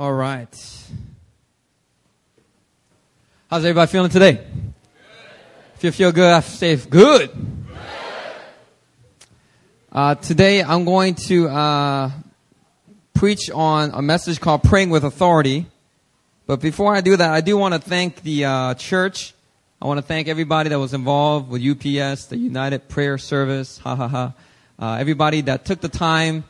All right. How's everybody feeling today? Good. If you feel good, I say good. Uh, today I'm going to uh, preach on a message called Praying with Authority. But before I do that, I do want to thank the uh, church. I want to thank everybody that was involved with UPS, the United Prayer Service, ha ha ha. Uh, everybody that took the time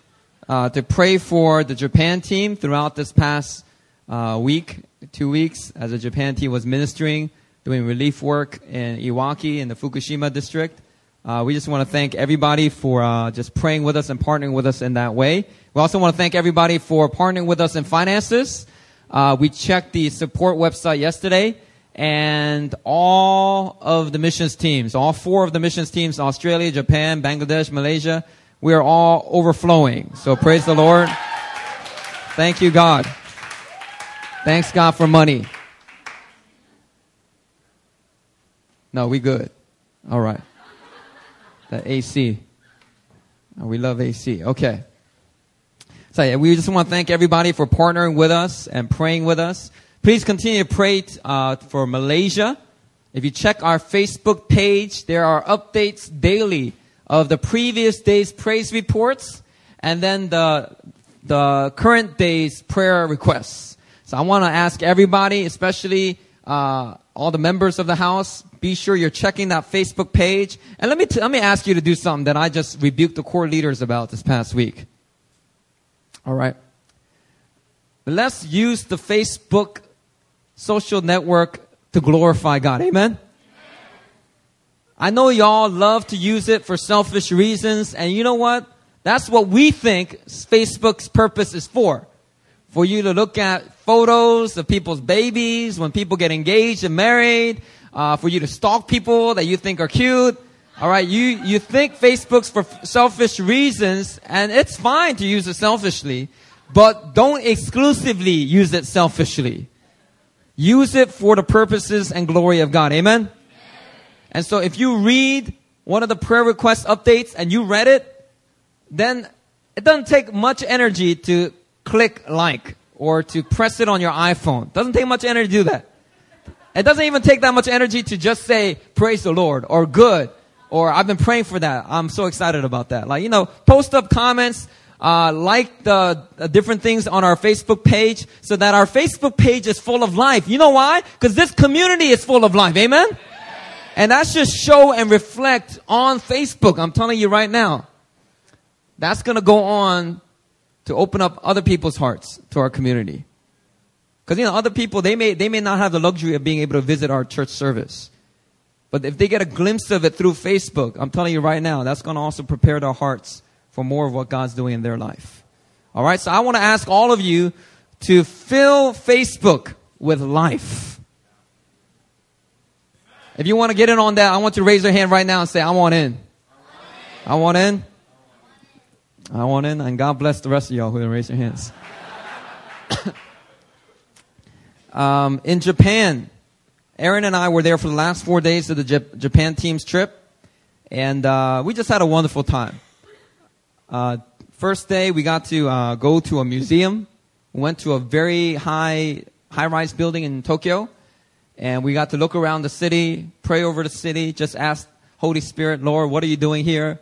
uh, to pray for the Japan team throughout this past uh, week, two weeks, as the Japan team was ministering, doing relief work in Iwaki in the Fukushima district. Uh, we just want to thank everybody for uh, just praying with us and partnering with us in that way. We also want to thank everybody for partnering with us in finances. Uh, we checked the support website yesterday, and all of the missions teams, all four of the missions teams, Australia, Japan, Bangladesh, Malaysia, we are all overflowing. So praise the Lord. Thank you, God. Thanks, God, for money. No, we good. All right. The AC. We love AC. Okay. So yeah, we just want to thank everybody for partnering with us and praying with us. Please continue to pray uh, for Malaysia. If you check our Facebook page, there are updates daily of the previous day's praise reports and then the, the current day's prayer requests. So I want to ask everybody, especially uh, all the members of the house, be sure you're checking that Facebook page. And let me, t- let me ask you to do something that I just rebuked the core leaders about this past week. All right. Let's use the Facebook social network to glorify God. Amen? I know y'all love to use it for selfish reasons, and you know what? That's what we think Facebook's purpose is for. For you to look at photos of people's babies when people get engaged and married, uh, for you to stalk people that you think are cute. All right, you you think Facebook's for selfish reasons, and it's fine to use it selfishly, but don't exclusively use it selfishly. Use it for the purposes and glory of God. Amen. And so if you read one of the prayer request updates and you read it, then it doesn't take much energy to click like or to press it on your iPhone. Doesn't take much energy to do that. It doesn't even take that much energy to just say praise the Lord or good or I've been praying for that. I'm so excited about that. Like, you know, post up comments, uh, like the, the, different things on our Facebook page so that our Facebook page is full of life. You know why? Because this community is full of life. Amen? And that's just show and reflect on Facebook. I'm telling you right now. That's going to go on to open up other people's hearts to our community. Because, you know, other people, they may, they may not have the luxury of being able to visit our church service. But if they get a glimpse of it through Facebook, I'm telling you right now, that's going to also prepare their hearts for more of what God's doing in their life. All right. So I want to ask all of you to fill Facebook with life. If you want to get in on that, I want you to raise your hand right now and say, I want in. I want in. I want in. And God bless the rest of y'all who didn't raise your hands. um, in Japan, Aaron and I were there for the last four days of the J- Japan team's trip. And uh, we just had a wonderful time. Uh, first day, we got to uh, go to a museum. We went to a very high, high-rise building in Tokyo and we got to look around the city, pray over the city, just ask Holy Spirit, Lord, what are you doing here?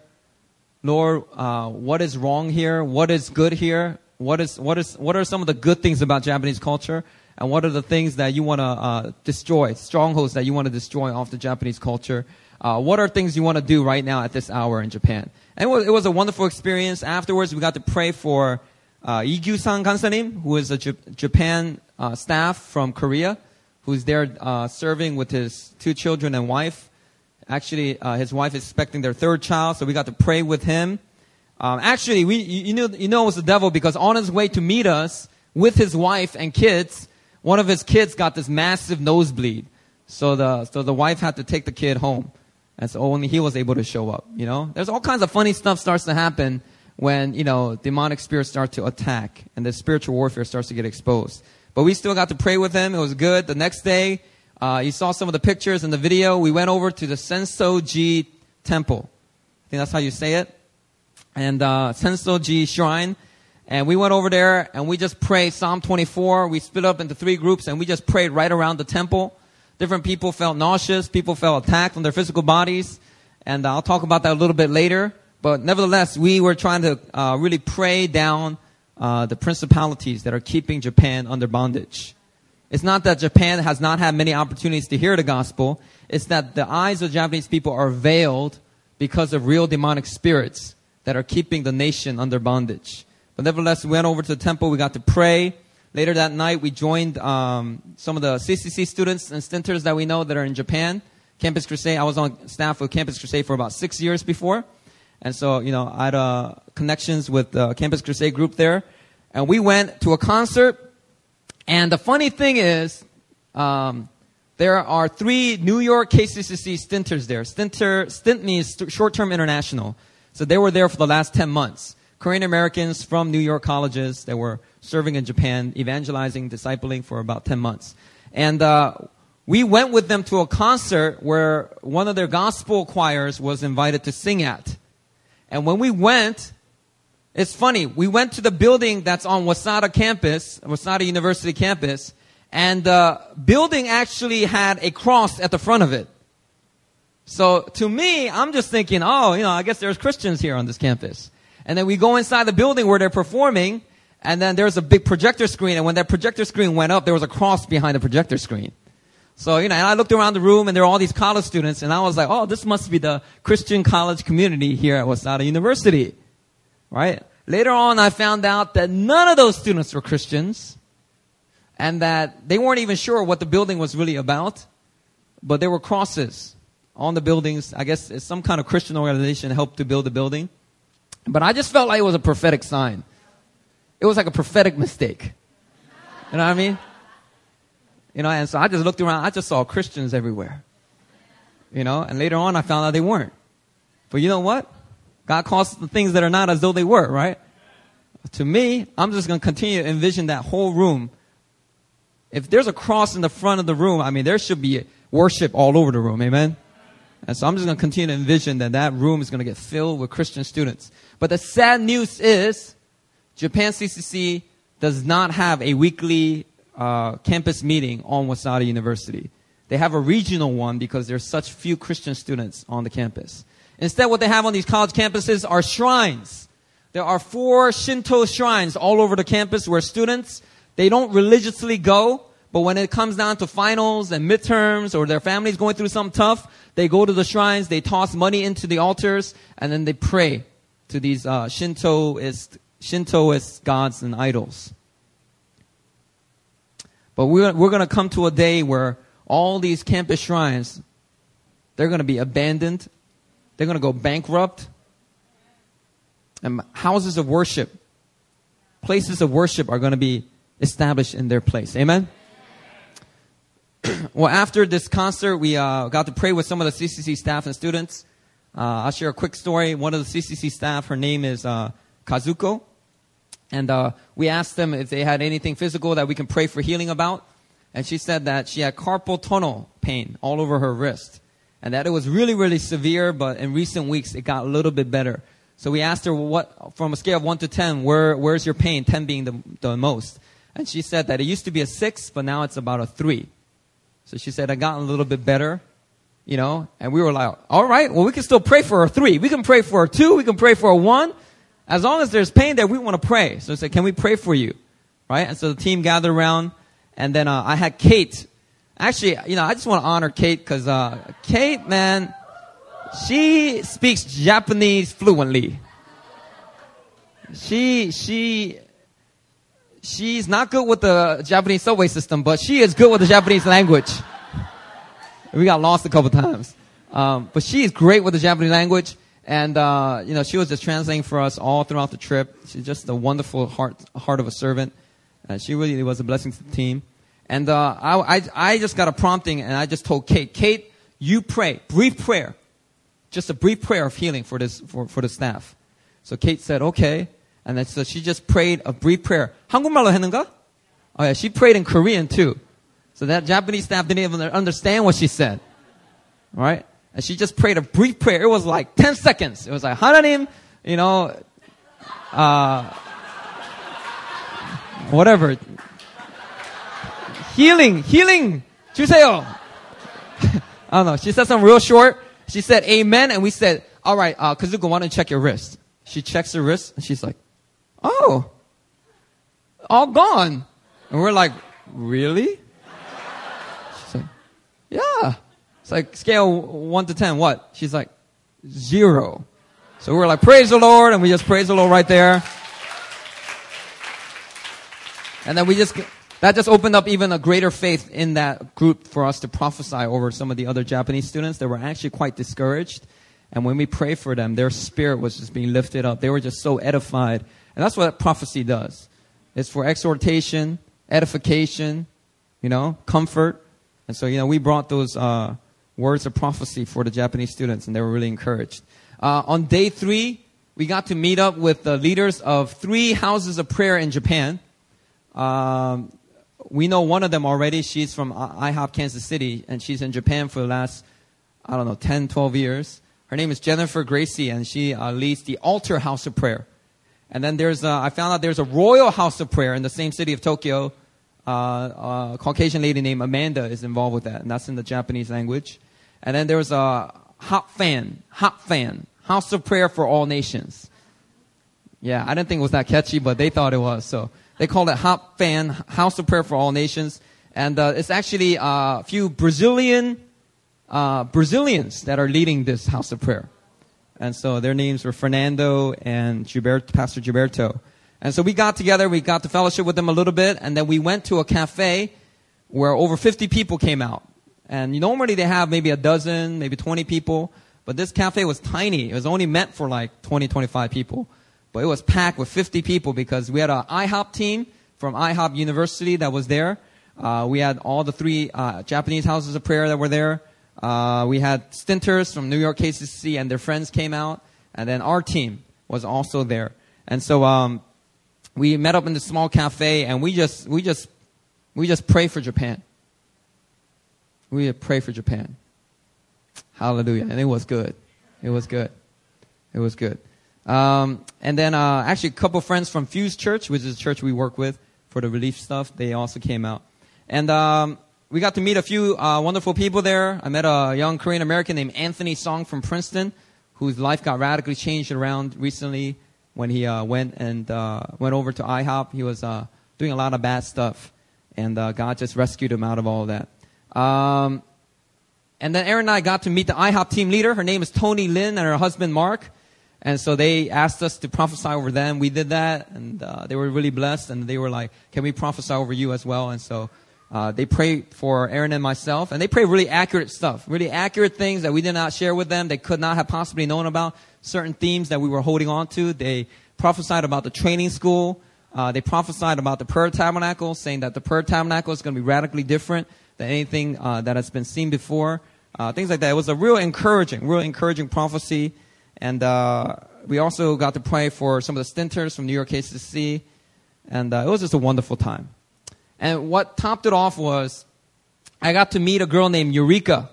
Lord, uh, what is wrong here? What is good here? What is what is what are some of the good things about Japanese culture? And what are the things that you want to uh, destroy, strongholds that you want to destroy off the Japanese culture? Uh, what are things you want to do right now at this hour in Japan? And it was, it was a wonderful experience. Afterwards, we got to pray for uh, Igyu-san Kansanim, who is a J- Japan uh, staff from Korea who's there uh, serving with his two children and wife. Actually, uh, his wife is expecting their third child, so we got to pray with him. Um, actually, we you, know you know it was the devil because on his way to meet us with his wife and kids, one of his kids got this massive nosebleed. So the so the wife had to take the kid home, and so only he was able to show up. You know, there's all kinds of funny stuff starts to happen when you know demonic spirits start to attack and the spiritual warfare starts to get exposed. But we still got to pray with him. It was good. The next day, uh, you saw some of the pictures in the video. We went over to the Sensoji Temple. I think that's how you say it. And uh, Sensoji Shrine. And we went over there and we just prayed Psalm 24. We split up into three groups and we just prayed right around the temple. Different people felt nauseous. People felt attacked on their physical bodies. And I'll talk about that a little bit later. But nevertheless, we were trying to uh, really pray down uh, the principalities that are keeping Japan under bondage. It's not that Japan has not had many opportunities to hear the gospel. It's that the eyes of Japanese people are veiled because of real demonic spirits that are keeping the nation under bondage. But nevertheless, we went over to the temple. We got to pray. Later that night, we joined um, some of the CCC students and stinters that we know that are in Japan. Campus Crusade. I was on staff with Campus Crusade for about six years before, and so you know I had uh, connections with the Campus Crusade group there, and we went to a concert. And the funny thing is, um, there are three New York KCCC stinters there. Stinter, stint means short-term international. So they were there for the last 10 months. Korean Americans from New York colleges that were serving in Japan, evangelizing, discipling for about 10 months. And uh, we went with them to a concert where one of their gospel choirs was invited to sing at. And when we went, it's funny, we went to the building that's on Waseda campus, Waseda University campus, and the building actually had a cross at the front of it. So to me, I'm just thinking, oh, you know, I guess there's Christians here on this campus. And then we go inside the building where they're performing, and then there's a big projector screen, and when that projector screen went up, there was a cross behind the projector screen. So, you know, and I looked around the room and there were all these college students, and I was like, oh, this must be the Christian college community here at Waseda University. Right? Later on, I found out that none of those students were Christians, and that they weren't even sure what the building was really about, but there were crosses on the buildings. I guess some kind of Christian organization helped to build the building. But I just felt like it was a prophetic sign. It was like a prophetic mistake. You know what I mean? You know, and so I just looked around, I just saw Christians everywhere. You know, and later on I found out they weren't. But you know what? God calls the things that are not as though they were, right? To me, I'm just going to continue to envision that whole room. If there's a cross in the front of the room, I mean, there should be worship all over the room. Amen? And so I'm just going to continue to envision that that room is going to get filled with Christian students. But the sad news is Japan CCC does not have a weekly uh, campus meeting on Waseda University. They have a regional one because there's such few Christian students on the campus. Instead, what they have on these college campuses are shrines. There are four Shinto shrines all over the campus where students, they don't religiously go, but when it comes down to finals and midterms or their families going through something tough, they go to the shrines, they toss money into the altars, and then they pray to these uh, Shintoist, Shintoist gods and idols. But we're, we're going to come to a day where all these campus shrines, they're going to be abandoned. They're going to go bankrupt. And houses of worship, places of worship are going to be established in their place. Amen? well, after this concert, we uh, got to pray with some of the CCC staff and students. Uh, I'll share a quick story. One of the CCC staff, her name is uh, Kazuko. And uh, we asked them if they had anything physical that we can pray for healing about. And she said that she had carpal tunnel pain all over her wrist. And that it was really, really severe, but in recent weeks it got a little bit better. So we asked her, what, from a scale of 1 to 10, where, where's your pain? 10 being the, the most. And she said that it used to be a 6, but now it's about a 3. So she said, I got a little bit better, you know, and we were like, all right, well, we can still pray for a three. We can pray for a two. We can pray for a one. As long as there's pain there, we want to pray. So I said, can we pray for you? Right? And so the team gathered around and then, uh, I had Kate. Actually, you know, I just want to honor Kate because, uh, Kate, man, she speaks Japanese fluently. She, she, she's not good with the Japanese subway system, but she is good with the Japanese language. We got lost a couple times. Um, but she is great with the Japanese language. And, uh, you know, she was just translating for us all throughout the trip. She's just a wonderful heart, heart of a servant. And she really was a blessing to the team. And, uh, I, I, I just got a prompting and I just told Kate, Kate, you pray, brief prayer. Just a brief prayer of healing for this, for, for the staff. So Kate said, okay. And then, so she just prayed a brief prayer. 한국말로 했는가? Oh yeah, she prayed in Korean too. So that Japanese staff didn't even understand what she said. Right? And she just prayed a brief prayer. It was like 10 seconds. It was like, 하나님, you know, uh, whatever. healing, healing. 주세요. I don't know. She said something real short. She said amen, and we said, all right, uh, Kazuko, why don't you check your wrist? She checks her wrist, and she's like, oh, all gone. And we're like, really? She's like, yeah. It's like scale one to ten, what? She's like, zero. So we're like, praise the Lord, and we just praise the Lord right there. And then we just, that just opened up even a greater faith in that group for us to prophesy over some of the other Japanese students that were actually quite discouraged. And when we prayed for them, their spirit was just being lifted up. They were just so edified. And that's what prophecy does. It's for exhortation, edification, you know, comfort. And so, you know, we brought those uh, words of prophecy for the Japanese students, and they were really encouraged. Uh, on day three, we got to meet up with the leaders of three houses of prayer in Japan. Um, we know one of them already. She's from IHOP Kansas City, and she's in Japan for the last, I don't know, 10, 12 years. Her name is Jennifer Gracie, and she uh, leads the Altar House of Prayer. And then there's, a, I found out there's a Royal House of Prayer in the same city of Tokyo. Uh, a Caucasian lady named Amanda is involved with that, and that's in the Japanese language. And then there was a Hop Fan, Hop Fan, House of Prayer for All Nations. Yeah, I didn't think it was that catchy, but they thought it was. So they call it Hop Fan, House of Prayer for All Nations. And uh, it's actually a few Brazilian uh, Brazilians that are leading this house of prayer. And so their names were Fernando and Gilberto, Pastor Gilberto. And so we got together, we got to fellowship with them a little bit, and then we went to a cafe where over 50 people came out. And normally they have maybe a dozen, maybe 20 people, but this cafe was tiny. It was only meant for like 20, 25 people. But it was packed with 50 people because we had an IHOP team from IHOP University that was there. Uh, we had all the three uh, Japanese houses of prayer that were there. Uh, we had stinters from New York KCC and their friends came out, and then our team was also there. And so um, we met up in the small cafe, and we just we just we just pray for Japan. We pray for Japan. Hallelujah! And it was good. It was good. It was good. Um, and then uh, actually, a couple friends from Fuse Church, which is a church we work with for the relief stuff, they also came out. And um, we got to meet a few uh, wonderful people there. I met a young Korean American named Anthony Song from Princeton, whose life got radically changed around recently when he uh, went and uh, went over to IHOP. He was uh, doing a lot of bad stuff, and uh, God just rescued him out of all of that. Um, and then Aaron and I got to meet the IHOP team leader. Her name is Tony Lin, and her husband Mark. And so they asked us to prophesy over them. We did that, and uh, they were really blessed. And they were like, "Can we prophesy over you as well?" And so uh, they prayed for Aaron and myself, and they prayed really accurate stuff, really accurate things that we did not share with them. They could not have possibly known about certain themes that we were holding on to. They prophesied about the training school. Uh, they prophesied about the prayer tabernacle, saying that the prayer tabernacle is going to be radically different than anything uh, that has been seen before. Uh, things like that. It was a real encouraging, real encouraging prophecy. And uh, we also got to pray for some of the stinters from New York KCC. And uh, it was just a wonderful time. And what topped it off was I got to meet a girl named Eureka.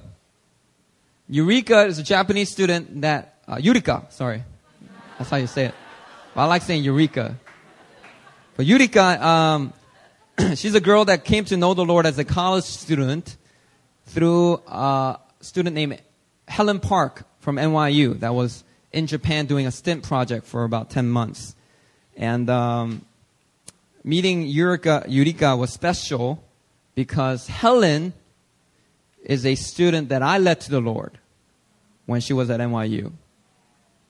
Eureka is a Japanese student that, uh, Yurika, sorry. That's how you say it. Well, I like saying Eureka. But Eureka, um, she's a girl that came to know the Lord as a college student through a student named Helen Park from NYU that was in Japan doing a stint project for about 10 months. And um, meeting Eureka was special because Helen is a student that I led to the Lord when she was at NYU.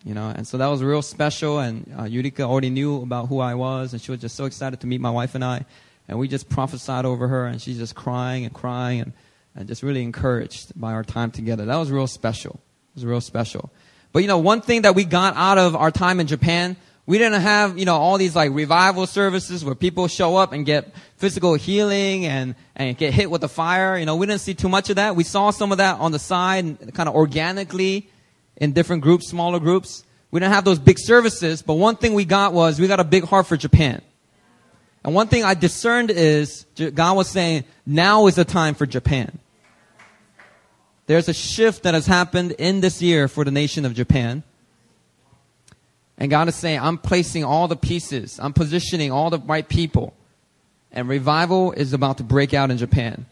You know, and so that was real special. And uh, already knew about who I was, and she was just so excited to meet my wife and I. And we just prophesied over her, and she's just crying and crying and, and just really encouraged by our time together. That was real special. It was real special. But you know, one thing that we got out of our time in Japan we didn't have, you know, all these like revival services where people show up and get physical healing and, and get hit with the fire. You know, we didn't see too much of that. We saw some of that on the side, kind of organically in different groups, smaller groups. We didn't have those big services, but one thing we got was we got a big heart for Japan. And one thing I discerned is God was saying, now is the time for Japan. There's a shift that has happened in this year for the nation of Japan. And God is saying, I'm placing all the pieces, I'm positioning all the right people and revival is about to break out in Japan.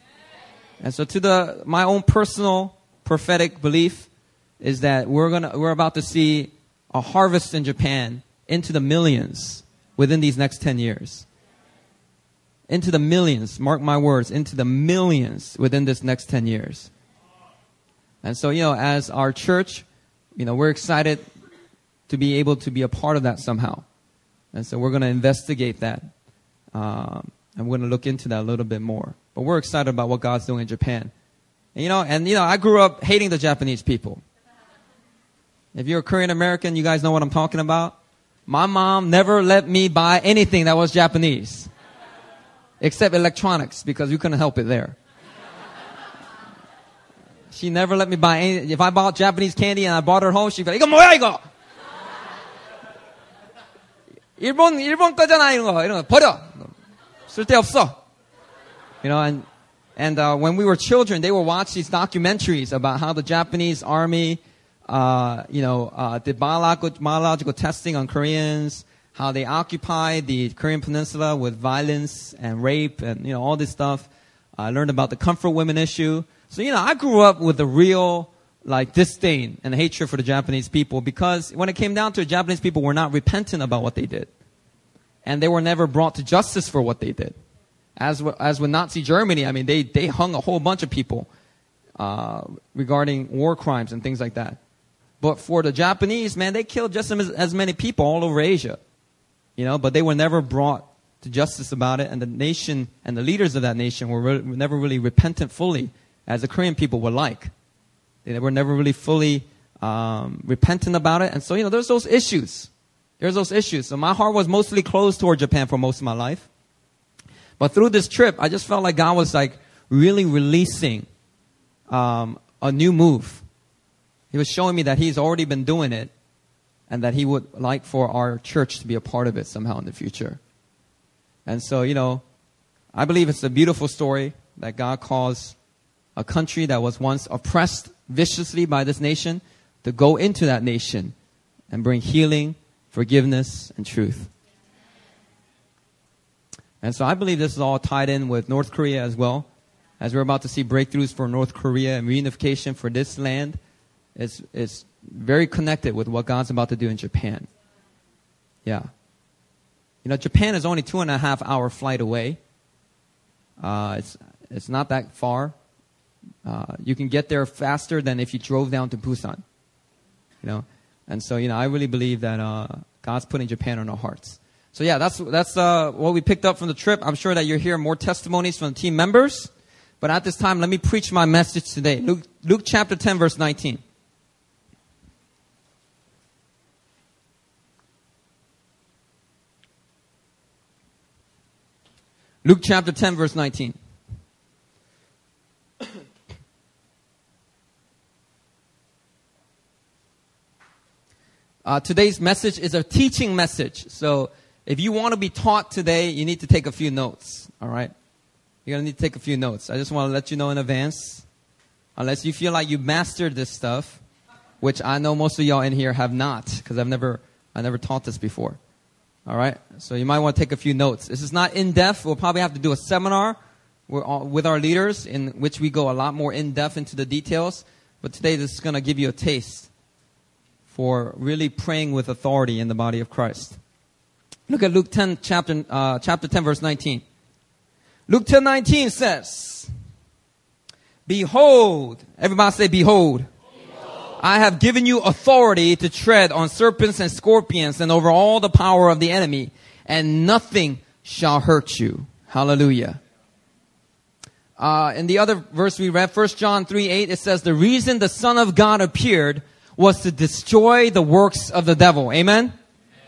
And so to the, my own personal prophetic belief is that we're gonna, we're about to see a harvest in Japan into the millions within these next 10 years. Into the millions, mark my words, into the millions within this next 10 years. And so, you know, as our church, you know, we're excited to be able to be a part of that somehow. And so we're going to investigate that. Um, and we're going to look into that a little bit more. But we're excited about what God's doing in Japan. And, you know, and you know, I grew up hating the Japanese people. If you're a Korean American, you guys know what I'm talking about. My mom never let me buy anything that was Japanese Except electronics, because we couldn't help it there. She never let me buy any, if I bought Japanese candy and I bought her home, she'd be like, 이거 뭐야, 이거? 일본, 일본 거잖아, 이런 거. 이런 거 버려. 쓸데없어. You know, and, and uh, when we were children, they would watch these documentaries about how the Japanese army, uh, you know, uh, did biological, biological testing on Koreans, how they occupied the Korean peninsula with violence and rape and, you know, all this stuff. I learned about the comfort women issue. So, you know, I grew up with a real, like, disdain and hatred for the Japanese people because when it came down to it, Japanese people were not repentant about what they did. And they were never brought to justice for what they did. As, w- as with Nazi Germany, I mean, they, they hung a whole bunch of people uh, regarding war crimes and things like that. But for the Japanese, man, they killed just as, as many people all over Asia. You know, but they were never brought to justice about it, and the nation and the leaders of that nation were, re- were never really repentant fully, as the Korean people were like. They were never really fully um, repentant about it, and so you know, there's those issues. There's those issues. So my heart was mostly closed toward Japan for most of my life. But through this trip, I just felt like God was like really releasing um, a new move. He was showing me that He's already been doing it, and that He would like for our church to be a part of it somehow in the future. And so, you know, I believe it's a beautiful story that God calls a country that was once oppressed viciously by this nation to go into that nation and bring healing, forgiveness, and truth. And so I believe this is all tied in with North Korea as well. As we're about to see breakthroughs for North Korea and reunification for this land, it's, it's very connected with what God's about to do in Japan. Yeah. You know, Japan is only two and a half hour flight away. Uh, it's, it's not that far. Uh, you can get there faster than if you drove down to Busan. You know, and so you know, I really believe that uh, God's putting Japan on our hearts. So yeah, that's that's uh, what we picked up from the trip. I'm sure that you'll hear more testimonies from the team members. But at this time, let me preach my message today. Luke, Luke chapter 10, verse 19. Luke chapter 10, verse 19. Uh, today's message is a teaching message. So if you want to be taught today, you need to take a few notes. All right? You're going to need to take a few notes. I just want to let you know in advance. Unless you feel like you mastered this stuff, which I know most of y'all in here have not, because I've never, I never taught this before. All right? So you might want to take a few notes. This is not in depth. We'll probably have to do a seminar with our leaders in which we go a lot more in depth into the details. But today, this is going to give you a taste for really praying with authority in the body of Christ. Look at Luke 10, chapter, uh, chapter 10, verse 19. Luke 10, 19 says, Behold, everybody say, Behold. I have given you authority to tread on serpents and scorpions and over all the power of the enemy, and nothing shall hurt you. Hallelujah. Uh, in the other verse we read, 1 John 3, 8, it says, The reason the Son of God appeared was to destroy the works of the devil. Amen?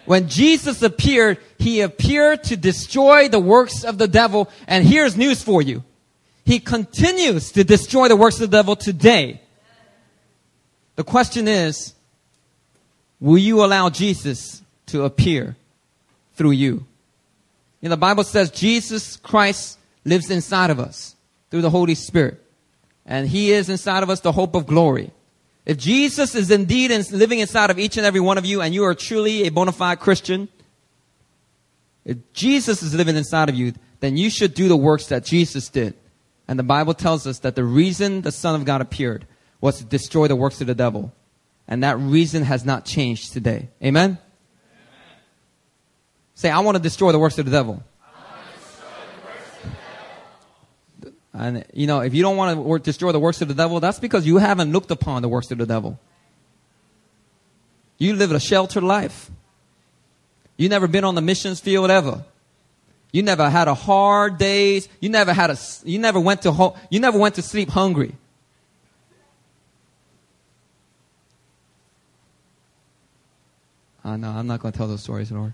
When Jesus appeared, he appeared to destroy the works of the devil. And here's news for you. He continues to destroy the works of the devil today. The question is, will you allow Jesus to appear through you? Know, the Bible says Jesus Christ lives inside of us through the Holy Spirit. And He is inside of us the hope of glory. If Jesus is indeed living inside of each and every one of you and you are truly a bona fide Christian, if Jesus is living inside of you, then you should do the works that Jesus did. And the Bible tells us that the reason the Son of God appeared was to destroy the works of the devil. And that reason has not changed today. Amen? Amen. Say, I want to destroy the works of the devil. And, you know, if you don't want to destroy the works of the devil, that's because you haven't looked upon the works of the devil. You live a sheltered life. You never been on the missions field ever. You never had a hard days. You never had a, you never went to, ho- you never went to sleep hungry. Uh, no, I'm not going to tell those stories, anymore.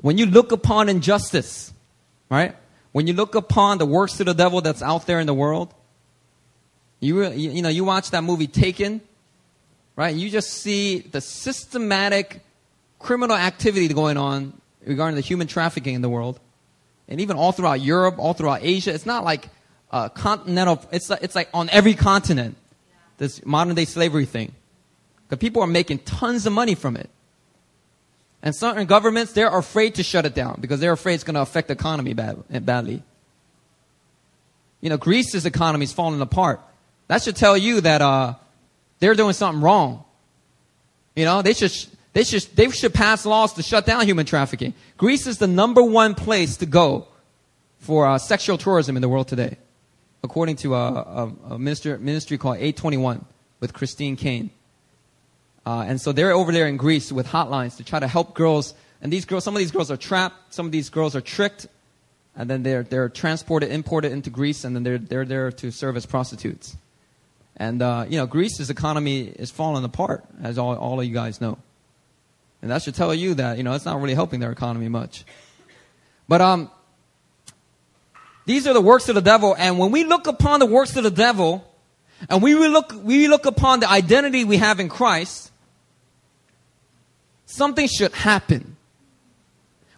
When you look upon injustice, right? When you look upon the works of the devil that's out there in the world, you, you know, you watch that movie Taken, right? You just see the systematic criminal activity going on regarding the human trafficking in the world. And even all throughout Europe, all throughout Asia. It's not like a continental, it's, it's like on every continent, this modern day slavery thing. Because people are making tons of money from it. And certain governments, they're afraid to shut it down because they're afraid it's going to affect the economy bad, badly. You know, Greece's economy is falling apart. That should tell you that uh, they're doing something wrong. You know, they should, they, should, they should pass laws to shut down human trafficking. Greece is the number one place to go for uh, sexual tourism in the world today, according to a, a, a minister, ministry called A21 with Christine Caine. Uh, and so they're over there in Greece with hotlines to try to help girls. And these girls, some of these girls are trapped, some of these girls are tricked, and then they're, they're transported, imported into Greece, and then they're, they're there to serve as prostitutes. And, uh, you know, Greece's economy is falling apart, as all, all of you guys know. And that should tell you that, you know, it's not really helping their economy much. But, um, these are the works of the devil, and when we look upon the works of the devil, and we look, we look upon the identity we have in Christ, something should happen.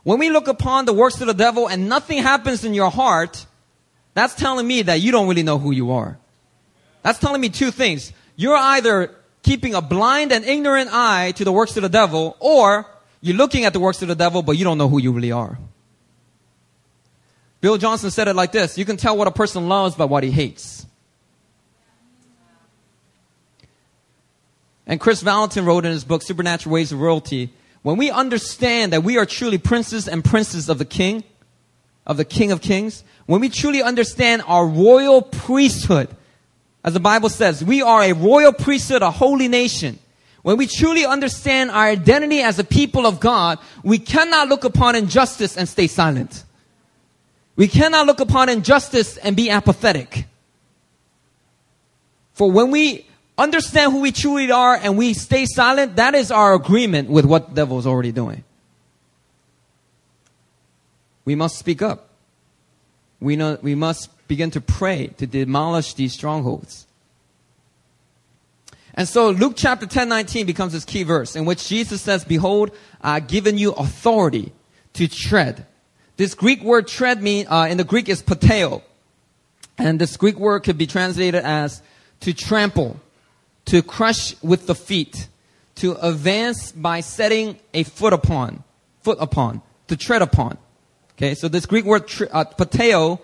When we look upon the works of the devil and nothing happens in your heart, that's telling me that you don't really know who you are. That's telling me two things. You're either keeping a blind and ignorant eye to the works of the devil, or you're looking at the works of the devil, but you don't know who you really are. Bill Johnson said it like this You can tell what a person loves by what he hates. And Kris Vallotton wrote in his book, Supernatural Ways of Royalty, when we understand that we are truly princes and princes of the King, of the King of Kings, when we truly understand our royal priesthood, as the Bible says, we are a royal priesthood, a holy nation. When we truly understand our identity as a people of God, we cannot look upon injustice and stay silent. We cannot look upon injustice and be apathetic. For when we understand who we truly are and we stay silent, that is our agreement with what the devil is already doing. We must speak up. We, know, we must begin to pray to demolish these strongholds. And so Luke chapter 10, 19 becomes this key verse in which Jesus says, Behold, I've given you authority to tread. This Greek word tread mean, uh, in the Greek is pateo. And this Greek word could be translated as to trample to crush with the feet, to advance by setting a foot upon, foot upon, to tread upon. Okay, so this Greek word uh, pateo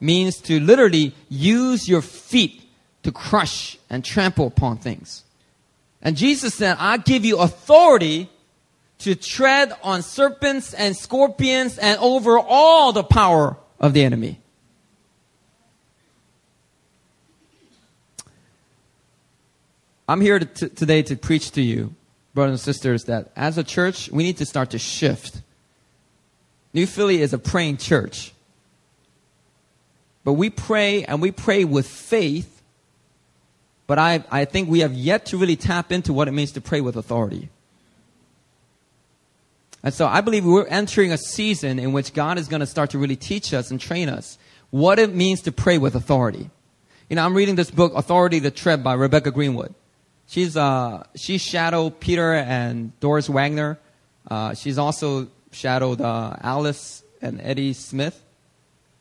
means to literally use your feet to crush and trample upon things. And Jesus said, I give you authority to tread on serpents and scorpions and over all the power of the enemy. I'm here to t- today to preach to you, brothers and sisters, that as a church, we need to start to shift. New Philly is a praying church. But we pray and we pray with faith, but I, I think we have yet to really tap into what it means to pray with authority. And so I believe we're entering a season in which God is going to start to really teach us and train us what it means to pray with authority. You know, I'm reading this book, Authority to Tread by Rebecca Greenwood. She's uh, she shadowed Peter and Doris Wagner. Uh, she's also shadowed uh, Alice and Eddie Smith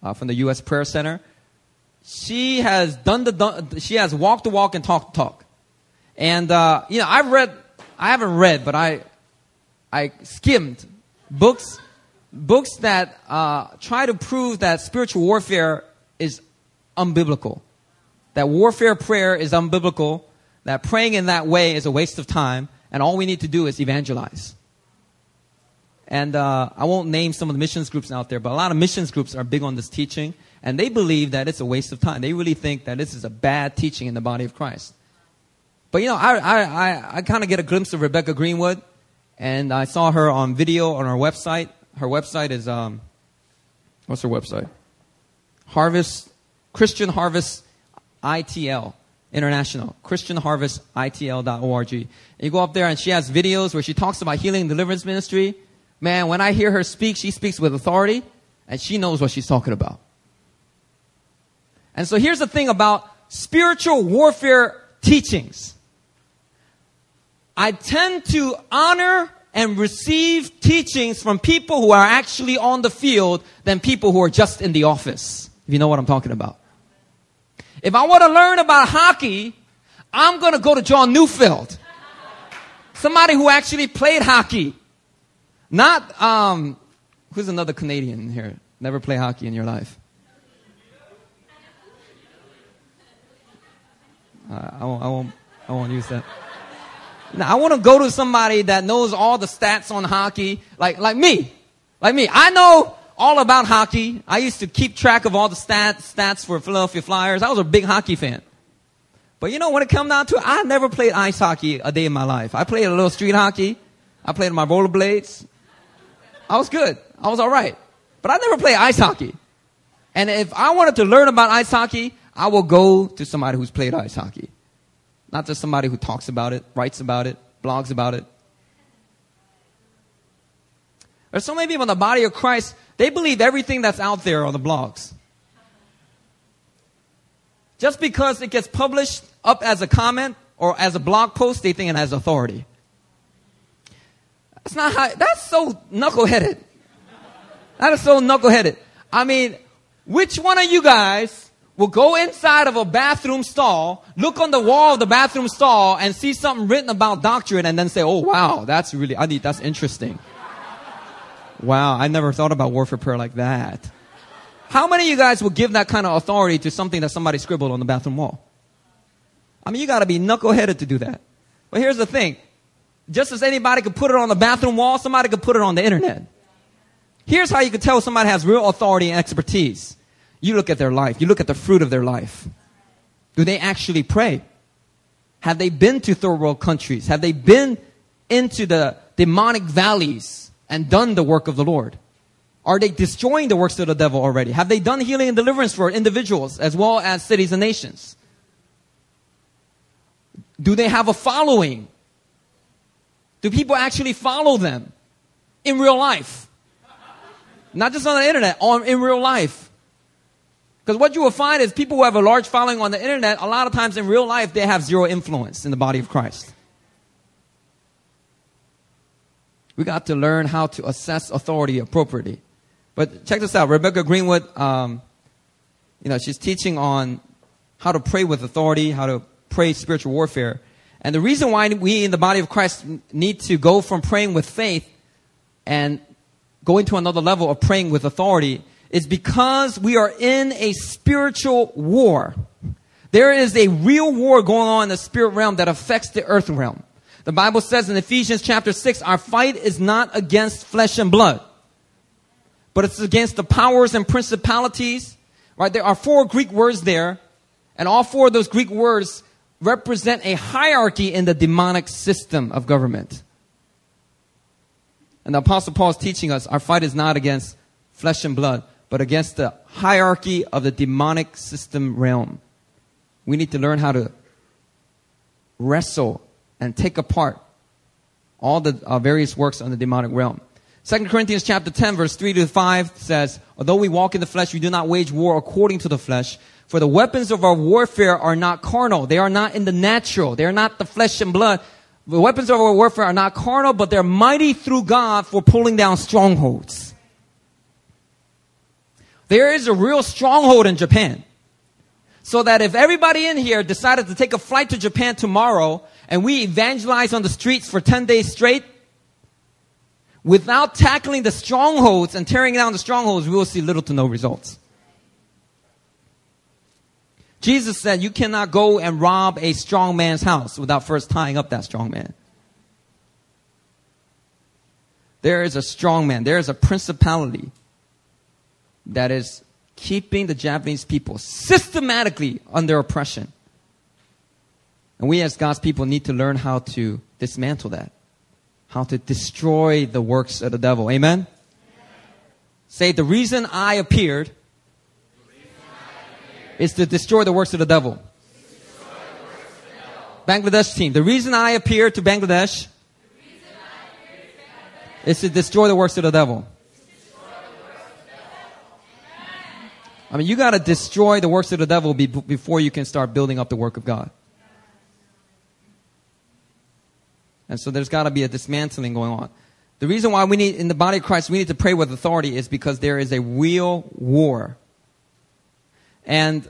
uh, from the U.S. Prayer Center. She has done the she has walked the walk and talked the talk. And uh, you know, I've read, I haven't read, but I I skimmed books books that uh, try to prove that spiritual warfare is unbiblical, that warfare prayer is unbiblical, that praying in that way is a waste of time, and all we need to do is evangelize. And uh, I won't name some of the missions groups out there, but a lot of missions groups are big on this teaching, and they believe that it's a waste of time. They really think that this is a bad teaching in the body of Christ. But you know, I, I, I, I kind of get a glimpse of Rebecca Greenwood, and I saw her on video on her website. Her website is, um, what's her website? Harvest, Christian Harvest ITL International, ChristianHarvestITL.org. You go up there and she has videos where she talks about healing and deliverance ministry. Man, when I hear her speak, she speaks with authority and she knows what she's talking about. And so here's the thing about spiritual warfare teachings. I tend to honor and receive teachings from people who are actually on the field than people who are just in the office. If you know what I'm talking about. If I want to learn about hockey, I'm going to go to John Neufeld. Somebody who actually played hockey. Not, um, who's another Canadian here? Never play hockey in your life. Uh, I, won't, I, won't, I won't use that. Now, I want to go to somebody that knows all the stats on hockey, like, like me. Like me. I know all about hockey. I used to keep track of all the stats, stats for Philadelphia Flyers. I was a big hockey fan. But you know, when it comes down to it, I never played ice hockey a day in my life. I played a little street hockey. I played my rollerblades. I was good. I was alright. But I never played ice hockey. And if I wanted to learn about ice hockey, I will go to somebody who's played ice hockey. Not just somebody who talks about it, writes about it, blogs about it. There's so many people in the body of Christ, they believe everything that's out there on the blogs. Just because it gets published up as a comment or as a blog post, they think it has authority. That's not how, that's so knuckleheaded. That is so knuckleheaded. I mean, which one of you guys will go inside of a bathroom stall, look on the wall of the bathroom stall and see something written about doctrine and then say, oh wow, that's really, I need, that's interesting. Wow, I never thought about warfare prayer like that. How many of you guys will give that kind of authority to something that somebody scribbled on the bathroom wall? I mean, you gotta be knuckleheaded to do that. But here's the thing. Just as anybody could put it on the bathroom wall, somebody could put it on the internet. Here's how you can tell somebody has real authority and expertise. You look at their life. You look at the fruit of their life. Do they actually pray? Have they been to third world countries? Have they been into the demonic valleys and done the work of the Lord? Are they destroying the works of the devil already? Have they done healing and deliverance for individuals as well as cities and nations? Do they have a following? Do people actually follow them in real life? Not just on the internet, on in real life. Because what you will find is people who have a large following on the internet, a lot of times in real life, they have zero influence in the body of Christ. We got to learn how to assess authority appropriately. But check this out. Rebecca Greenwood, um, you know, she's teaching on how to pray with authority, how to pray spiritual warfare. And the reason why we in the body of Christ need to go from praying with faith and going to another level of praying with authority is because we are in a spiritual war. There is a real war going on in the spirit realm that affects the earth realm. The Bible says in Ephesians chapter 6, our fight is not against flesh and blood, but it's against the powers and principalities. Right? There are four Greek words there, and all four of those Greek words represent a hierarchy in the demonic system of government. And the apostle Paul is teaching us our fight is not against flesh and blood, but against the hierarchy of the demonic system realm. We need to learn how to wrestle and take apart all the uh, various works on the demonic realm. 2 Corinthians chapter 10 verse 3 to 5 says, although we walk in the flesh, we do not wage war according to the flesh. For the weapons of our warfare are not carnal. They are not in the natural. They are not the flesh and blood. The weapons of our warfare are not carnal, but they're mighty through God for pulling down strongholds. There is a real stronghold in Japan. So that if everybody in here decided to take a flight to Japan tomorrow and we evangelize on the streets for 10 days straight, Without tackling the strongholds and tearing down the strongholds, we will see little to no results. Jesus said, You cannot go and rob a strong man's house without first tying up that strong man. There is a strong man, there is a principality that is keeping the Japanese people systematically under oppression. And we as God's people need to learn how to dismantle that, how to destroy the works of the devil. Amen? Amen. Say, the reason I appeared, is to destroy the works of the devil. Bangladesh team, the reason I appeared to Bangladesh, is to destroy the works of the devil. I mean, you got to destroy the works of the devil be- before you can start building up the work of God. And so there's got to be a dismantling going on. The reason why we need, in the body of Christ, we need to pray with authority is because there is a real war. And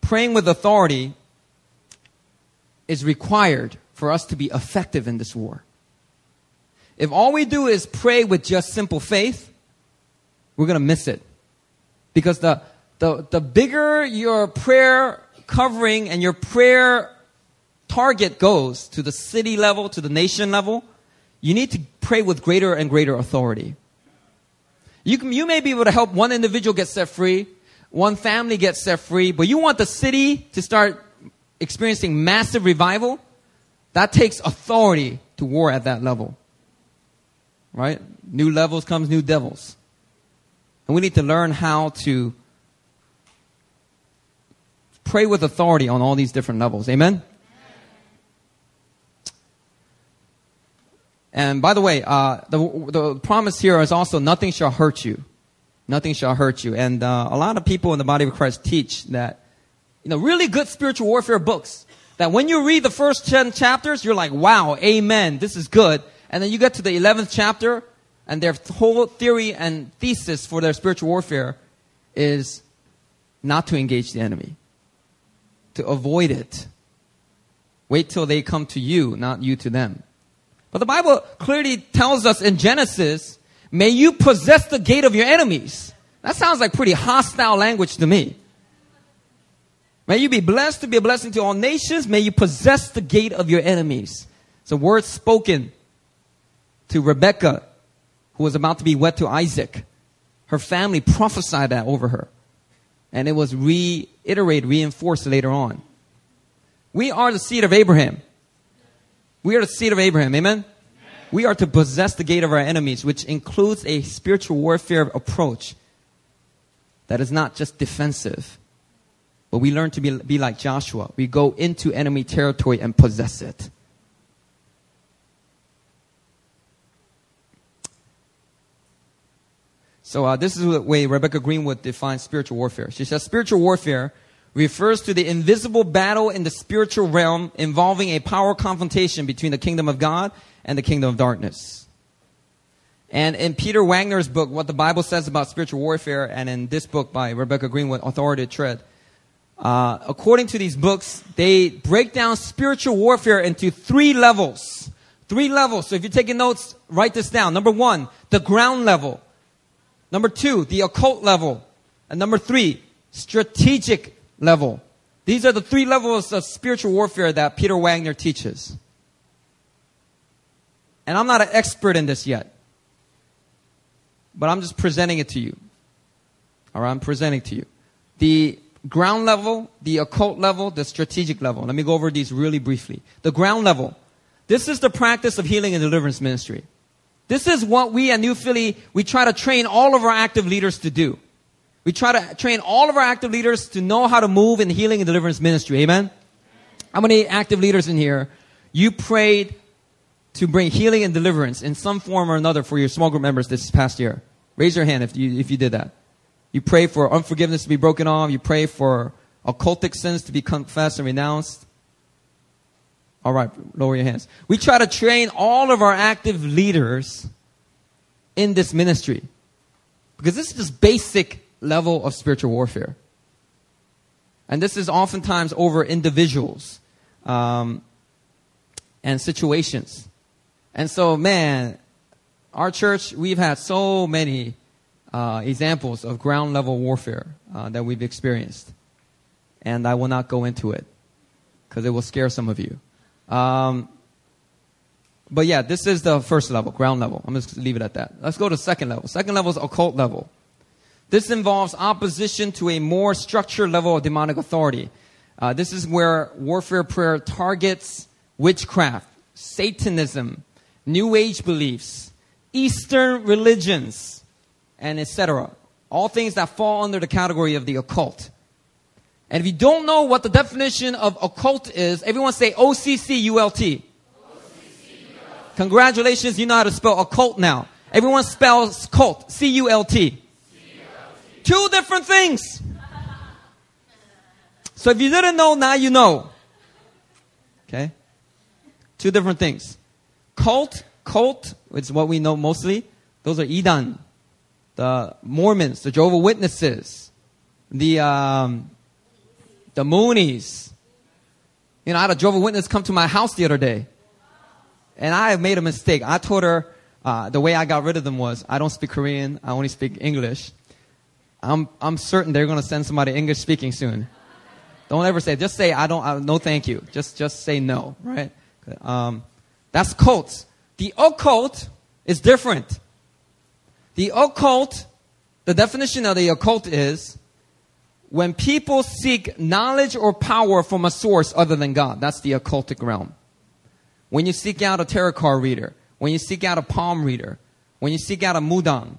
praying with authority is required for us to be effective in this war. If all we do is pray with just simple faith, we're going to miss it. Because the, the, the bigger your prayer covering and your prayer target goes to the city level, to the nation level, you need to pray with greater and greater authority. You, can, you may be able to help one individual get set free, one family get set free, but you want the city to start experiencing massive revival. That takes authority to war at that level. Right? New levels comes new devils. And we need to learn how to pray with authority on all these different levels. Amen? And by the way, uh, the, the promise here is also nothing shall hurt you. Nothing shall hurt you. And uh, a lot of people in the body of Christ teach that, you know, really good spiritual warfare books. That when you read the first 10 chapters, you're like, wow, amen, this is good. And then you get to the 11th chapter, and their whole theory and thesis for their spiritual warfare is not to engage the enemy, to avoid it. Wait till they come to you, not you to them. But the Bible clearly tells us in Genesis, may you possess the gate of your enemies. That sounds like pretty hostile language to me. May you be blessed to be a blessing to all nations. May you possess the gate of your enemies. It's a word spoken to Rebecca who was about to be wed to Isaac. Her family prophesied that over her. And it was reiterated, reinforced later on. We are the seed of Abraham. We are the seed of Abraham. Amen? We are to possess the gate of our enemies, which includes a spiritual warfare approach that is not just defensive, but we learn to be, be like Joshua. We go into enemy territory and possess it. So uh, this is the way Rebecca Greenwood defines spiritual warfare. She says spiritual warfare refers to the invisible battle in the spiritual realm involving a power confrontation between the kingdom of God and the kingdom of darkness. And in Peter Wagner's book, What the Bible Says About Spiritual Warfare, and in this book by Rebecca Greenwood, Authority to Tread, uh, according to these books, they break down spiritual warfare into three levels. Three levels. So if you're taking notes, write this down. Number one, the ground level. Number two, the occult level. And number three, strategic level. These are the three levels of spiritual warfare that Peter Wagner teaches. And I'm not an expert in this yet. But I'm just presenting it to you. All right, I'm presenting to you. The ground level, the occult level, the strategic level. Let me go over these really briefly. The ground level. This is the practice of healing and deliverance ministry. This is what we at New Philly, we try to train all of our active leaders to do. We try to train all of our active leaders to know how to move in healing and deliverance ministry. Amen? How many active leaders in here, you prayed to bring healing and deliverance in some form or another for your small group members this past year? Raise your hand if you, if you did that. You pray for unforgiveness to be broken off. You pray for occultic sins to be confessed and renounced. All right, lower your hands. We try to train all of our active leaders in this ministry because this is just basic level of spiritual warfare. And this is oftentimes over individuals um, and situations. And so, man, our church, we've had so many uh, examples of ground level warfare uh, that we've experienced. And I will not go into it because it will scare some of you. Um, but yeah, this is the first level, ground level. I'm just leave it at that. Let's go to second level. Second level is occult level. This involves opposition to a more structured level of demonic authority. Uh, this is where warfare prayer targets witchcraft, Satanism, New Age beliefs, Eastern religions, and etc. All things that fall under the category of the occult. And if you don't know what the definition of occult is, everyone say O-C-C-U-L-T. Congratulations, you know how to spell occult now. Everyone spells cult, C-U-L-T. Two different things. So if you didn't know, now you know. Okay? Two different things. Cult, cult, which is what we know mostly. Those are Idan, the Mormons, the Jehovah Witnesses, the um, the Moonies. You know, I had a Jehovah Witness come to my house the other day, and I made a mistake. I told her uh, the way I got rid of them was I don't speak Korean. I only speak English. I'm I'm certain they're going to send somebody English speaking soon. Don't ever say. Just say I don't. Uh, no, thank you. Just just say no. Right. Um, that's cults. The occult is different. The occult, the definition of the occult is when people seek knowledge or power from a source other than God. That's the occultic realm. When you seek out a tarot card reader, when you seek out a palm reader, when you seek out a mudang,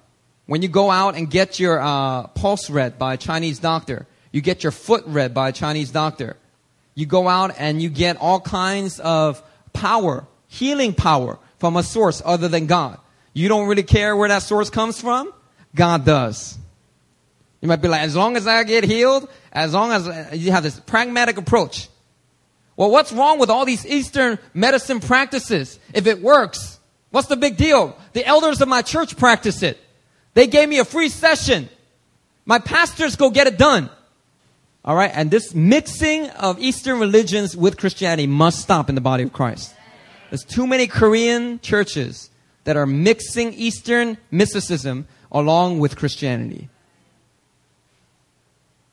when you go out and get your uh, pulse read by a Chinese doctor, you get your foot read by a Chinese doctor. You go out and you get all kinds of power, healing power from a source other than God. You don't really care where that source comes from? God does. You might be like, as long as I get healed, as long as uh, you have this pragmatic approach. Well, what's wrong with all these Eastern medicine practices? If it works, what's the big deal? The elders of my church practice it. They gave me a free session. My pastors go get it done. All right, and this mixing of Eastern religions with Christianity must stop in the body of Christ. There's too many Korean churches that are mixing Eastern mysticism along with Christianity.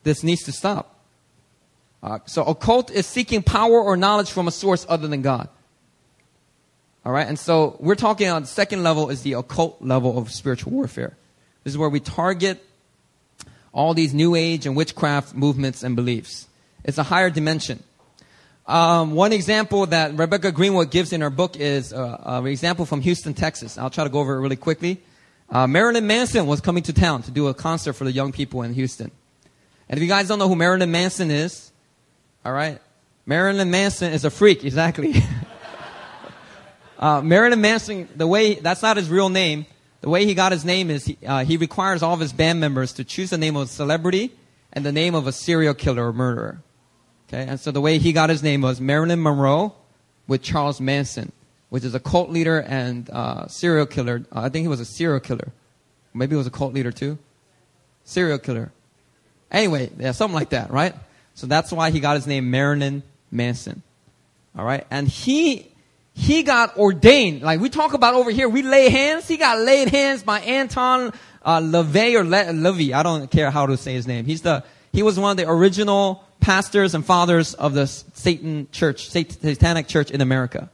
This needs to stop. Uh, so, occult is seeking power or knowledge from a source other than God. All right, and so we're talking on the second level is the occult level of spiritual warfare. This is where we target all these new age and witchcraft movements and beliefs. It's a higher dimension. Um, one example that Rebecca Greenwood gives in her book is uh, uh, an example from Houston, Texas. I'll try to go over it really quickly. Uh, Marilyn Manson was coming to town to do a concert for the young people in Houston. And if you guys don't know who Marilyn Manson is, all right, Marilyn Manson is a freak, exactly. Uh, Marilyn Manson, the way that's not his real name. The way he got his name is he, uh, he requires all of his band members to choose the name of a celebrity and the name of a serial killer or murderer. Okay, and so the way he got his name was Marilyn Monroe with Charles Manson, which is a cult leader and uh, serial killer. Uh, I think he was a serial killer. Maybe he was a cult leader too. Serial killer. Anyway, yeah, something like that, right? So that's why he got his name Marilyn Manson. All right, and he he got ordained. Like we talk about over here, we lay hands. He got laid hands by Anton uh, or Le- Levy. I don't care how to say his name. He's the he was one of the original pastors and fathers of the Satan Church, Satanic Church in America.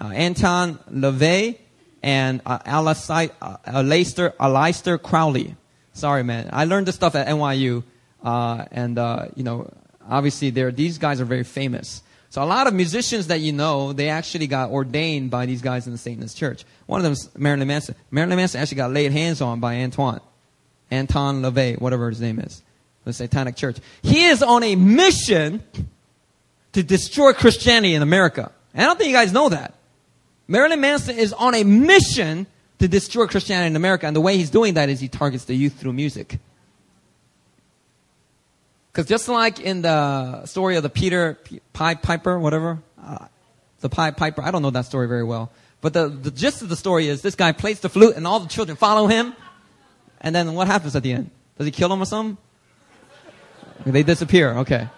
Uh, Anton LaVey and uh, Aleister, uh, Aleister Crowley. Sorry, man. I learned this stuff at NYU, uh, and uh, you know, obviously, these guys are very famous. So a lot of musicians that you know, they actually got ordained by these guys in the Satanist church. One of them is Marilyn Manson. Marilyn Manson actually got laid hands on by Antoine. Anton LaVey, whatever his name is. The Satanic church. He is on a mission to destroy Christianity in America. And I don't think you guys know that. Marilyn Manson is on a mission to destroy Christianity in America. And the way he's doing that is he targets the youth through music. Because just like in the story of the Peter Pied Piper, whatever, uh, the Pied Piper, I don't know that story very well. But the, the gist of the story is this guy plays the flute and all the children follow him. And then what happens at the end? Does he kill them or something? They disappear. Okay.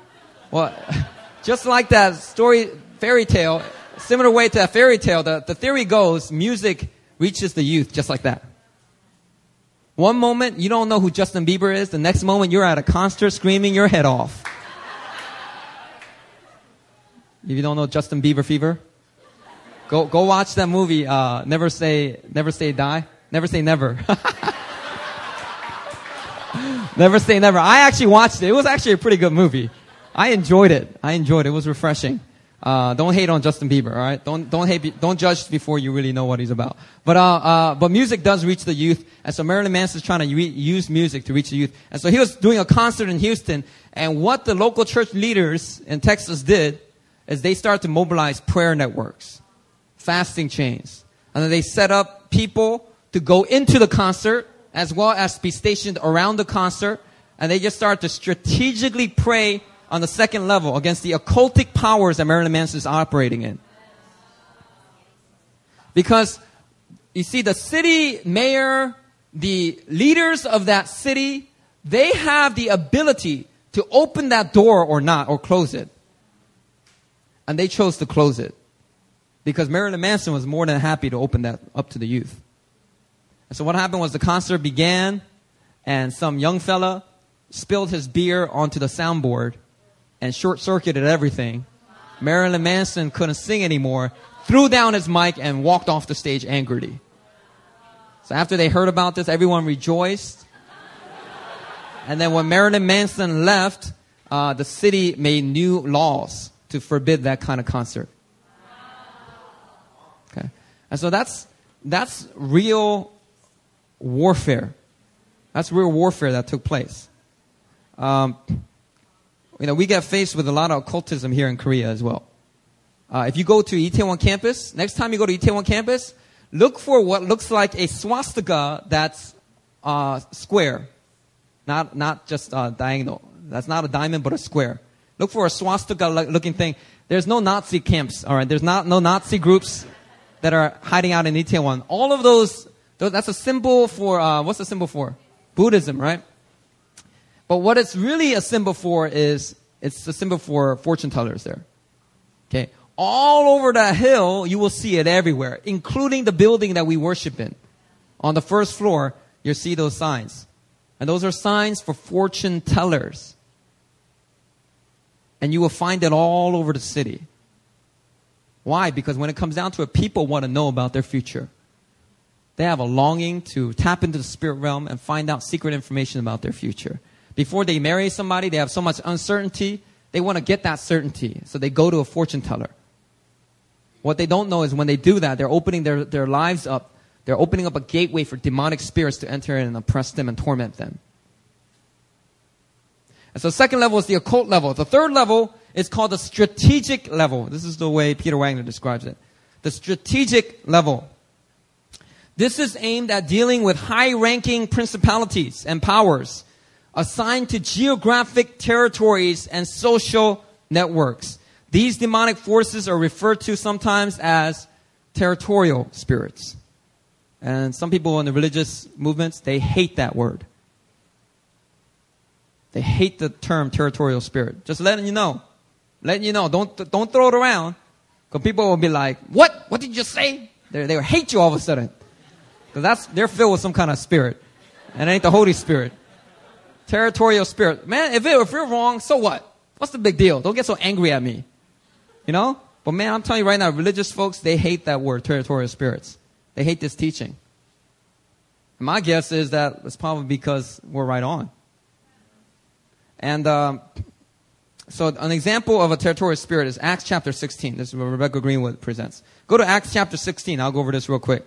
Well, just like that story, fairy tale, similar way to that fairy tale, the, the theory goes music reaches the youth just like that. One moment you don't know who Justin Bieber is, the next moment you're at a concert screaming your head off. if you don't know Justin Bieber fever, go go watch that movie. Uh, never say never say die. Never say never. never say never. I actually watched it. It was actually a pretty good movie. I enjoyed it. I enjoyed it. It was refreshing. Uh, don't hate on Justin Bieber, all right? Don't don't hate, don't judge before you really know what he's about. But uh, uh, but music does reach the youth, and so Marilyn Manson is trying to re- use music to reach the youth. And so he was doing a concert in Houston, and what the local church leaders in Texas did is they started to mobilize prayer networks, fasting chains, and then they set up people to go into the concert as well as be stationed around the concert, and they just started to strategically pray on the second level against the occultic powers that Marilyn Manson is operating in. Because you see, the city mayor, the leaders of that city, they have the ability to open that door or not, or close it. And they chose to close it. Because Marilyn Manson was more than happy to open that up to the youth. And so what happened was the concert began, and some young fella spilled his beer onto the soundboard, and short circuited everything. Marilyn Manson couldn't sing anymore, threw down his mic and walked off the stage angrily. So after they heard about this, everyone rejoiced. And then when Marilyn Manson left, uh, the city made new laws to forbid that kind of concert. Okay. And so that's, that's real warfare. That's real warfare that took place. Um, you know, we get faced with a lot of occultism here in Korea as well. Uh, if you go to Itaewon campus, next time you go to Itaewon campus, look for what looks like a swastika that's uh, square, not not just uh, diagonal. That's not a diamond, but a square. Look for a swastika looking thing. There's no Nazi camps, all right. There's not no Nazi groups that are hiding out in Itaewon. All of those, that's a symbol for uh, what's the symbol for? Buddhism, right? But what it's really a symbol for is it's a symbol for fortune tellers there. Okay. All over that hill, you will see it everywhere, including the building that we worship in. On the first floor, you'll see those signs. And those are signs for fortune tellers. And you will find it all over the city. Why? Because when it comes down to it, people want to know about their future. They have a longing to tap into the spirit realm and find out secret information about their future. Before they marry somebody, they have so much uncertainty. They want to get that certainty. So they go to a fortune teller. What they don't know is when they do that, they're opening their, their lives up. They're opening up a gateway for demonic spirits to enter in and oppress them and torment them. And so second level is the occult level. The third level is called the strategic level. This is the way Peter Wagner describes it. The strategic level. This is aimed at dealing with high ranking principalities and powers assigned to geographic territories and social networks. These demonic forces are referred to sometimes as territorial spirits. And some people in the religious movements, they hate that word. They hate the term territorial spirit. Just letting you know. Letting you know. Don't, don't throw it around. Because people will be like, what? What did you just say? They, they will hate you all of a sudden. Because that's, they're filled with some kind of spirit. And it ain't the Holy Spirit. Territorial spirit. Man, if, it, if you're wrong, so what? What's the big deal? Don't get so angry at me. You know? But man, I'm telling you right now, religious folks, they hate that word, territorial spirits. They hate this teaching. And my guess is that it's probably because we're right on. And um, so an example of a territorial spirit is Acts chapter 16. This is what Rebecca Greenwood presents. Go to Acts chapter 16. I'll go over this real quick.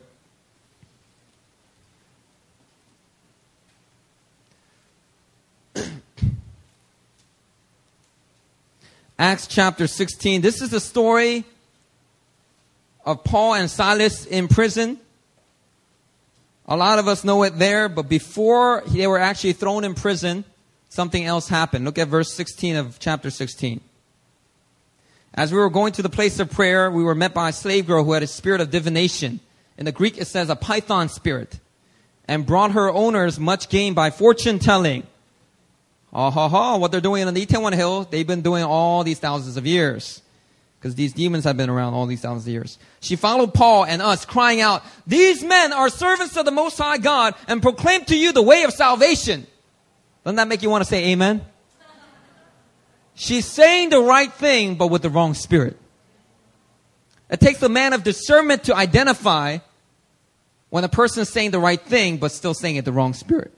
Acts chapter 16. This is the story of Paul and Silas in prison. A lot of us know it there, but before they were actually thrown in prison, something else happened. Look at verse 16 of chapter 16. As we were going to the place of prayer, we were met by a slave girl who had a spirit of divination. In the Greek, it says a python spirit, and brought her owners much gain by fortune telling. Ah ha ha, what they're doing on the Itaewon Hill, they've been doing all these thousands of years. because these demons have been around all these thousands of years. She followed Paul and us, crying out, These men are servants of the Most High God and proclaim to you the way of salvation. Doesn't that make you want to say amen? She's saying the right thing, but with the wrong spirit. It takes a man of discernment to identify when a person is saying the right thing, but still saying it the wrong spirit.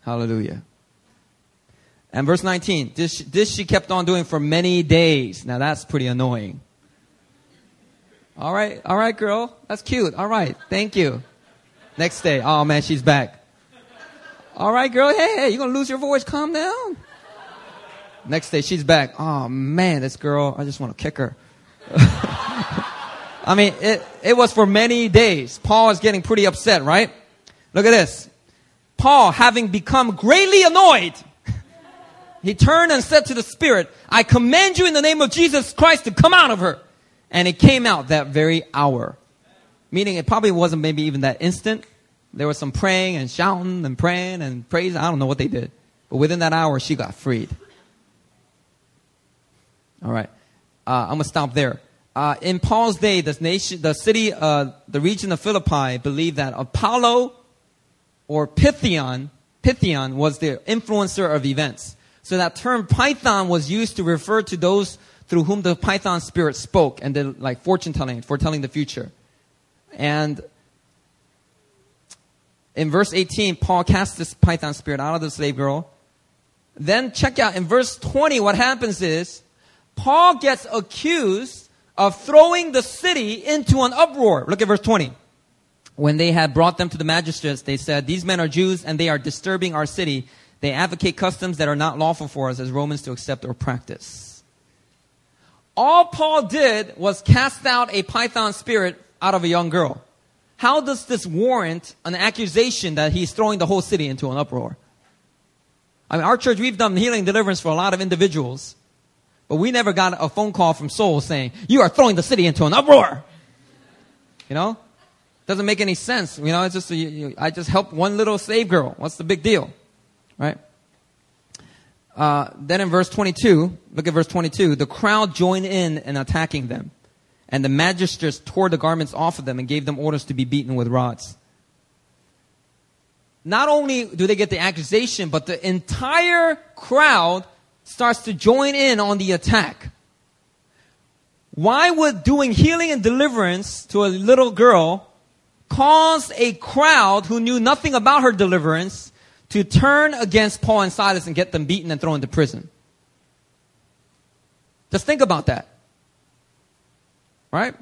Hallelujah. And verse 19, this, this she kept on doing for many days. Now that's pretty annoying. All right, all right, girl. That's cute. All right, thank you. Next day, oh man, she's back. All right, girl. Hey, hey, you gonna lose your voice? Calm down. Next day, she's back. Oh man, this girl, I just want to kick her. I mean, it, it was for many days. Paul is getting pretty upset, right? Look at this. Paul, having become greatly annoyed, he turned and said to the Spirit, I command you in the name of Jesus Christ to come out of her. And it came out that very hour. Meaning it probably wasn't maybe even that instant. There was some praying and shouting and praying and praise. I don't know what they did. But within that hour, she got freed. All right. Uh, I'm going to stop there. Uh, in Paul's day, the nation, the city, uh, the region of Philippi believed that Apollo or Pythion, Pythion was the influencer of events. So that term python was used to refer to those through whom the python spirit spoke and then like fortune telling, foretelling the future. And in verse 18, Paul casts this python spirit out of the slave girl. Then check out in verse 20, what happens is Paul gets accused of throwing the city into an uproar. Look at verse 20. When they had brought them to the magistrates, they said, These men are Jews and they are disturbing our city they advocate customs that are not lawful for us as Romans to accept or practice. All Paul did was cast out a python spirit out of a young girl. How does this warrant an accusation that he's throwing the whole city into an uproar? I mean, our church, we've done healing deliverance for a lot of individuals, but we never got a phone call from Seoul saying, you are throwing the city into an uproar. You know? Doesn't make any sense. You know, it's just, you, you, I just helped one little slave girl. What's the big deal? Right? Uh, then in verse 22, look at verse 22. The crowd joined in in attacking them. And the magistrates tore the garments off of them and gave them orders to be beaten with rods. Not only do they get the accusation, but the entire crowd starts to join in on the attack. Why would doing healing and deliverance to a little girl cause a crowd who knew nothing about her deliverance to turn against Paul and Silas and get them beaten and thrown into prison. Just think about that. Right?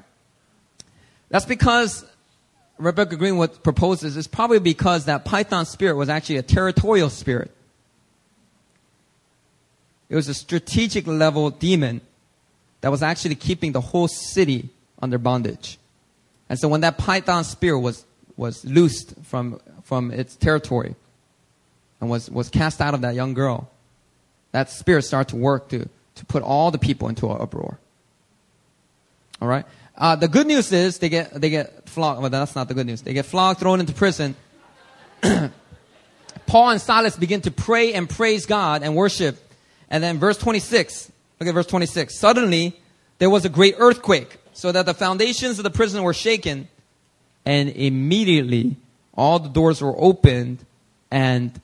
That's because Rebecca Greenwood proposes is probably because that python spirit was actually a territorial spirit. It was a strategic level demon that was actually keeping the whole city under bondage. And so when that python spirit was, was loosed from, from its territory, and was, was cast out of that young girl, that spirit started to work to, to put all the people into an uproar. All right? Uh, the good news is they get, they get flogged. Well, that's not the good news. They get flogged, thrown into prison. Paul and Silas begin to pray and praise God and worship. And then verse 26, look at verse 26. Suddenly, there was a great earthquake, so that the foundations of the prison were shaken. And immediately, all the doors were opened and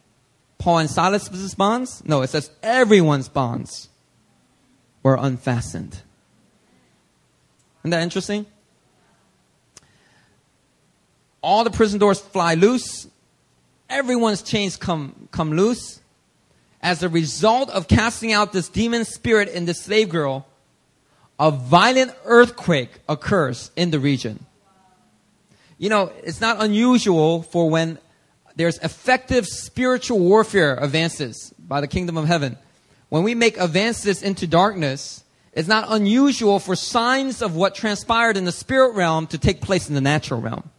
Paul and Silas's bonds? No, it says everyone's bonds were unfastened. Isn't that interesting? All the prison doors fly loose. Everyone's chains come, come loose. As a result of casting out this demon spirit in the slave girl, a violent earthquake occurs in the region. You know, it's not unusual for when there's effective spiritual warfare advances by the kingdom of heaven. When we make advances into darkness, it's not unusual for signs of what transpired in the spirit realm to take place in the natural realm.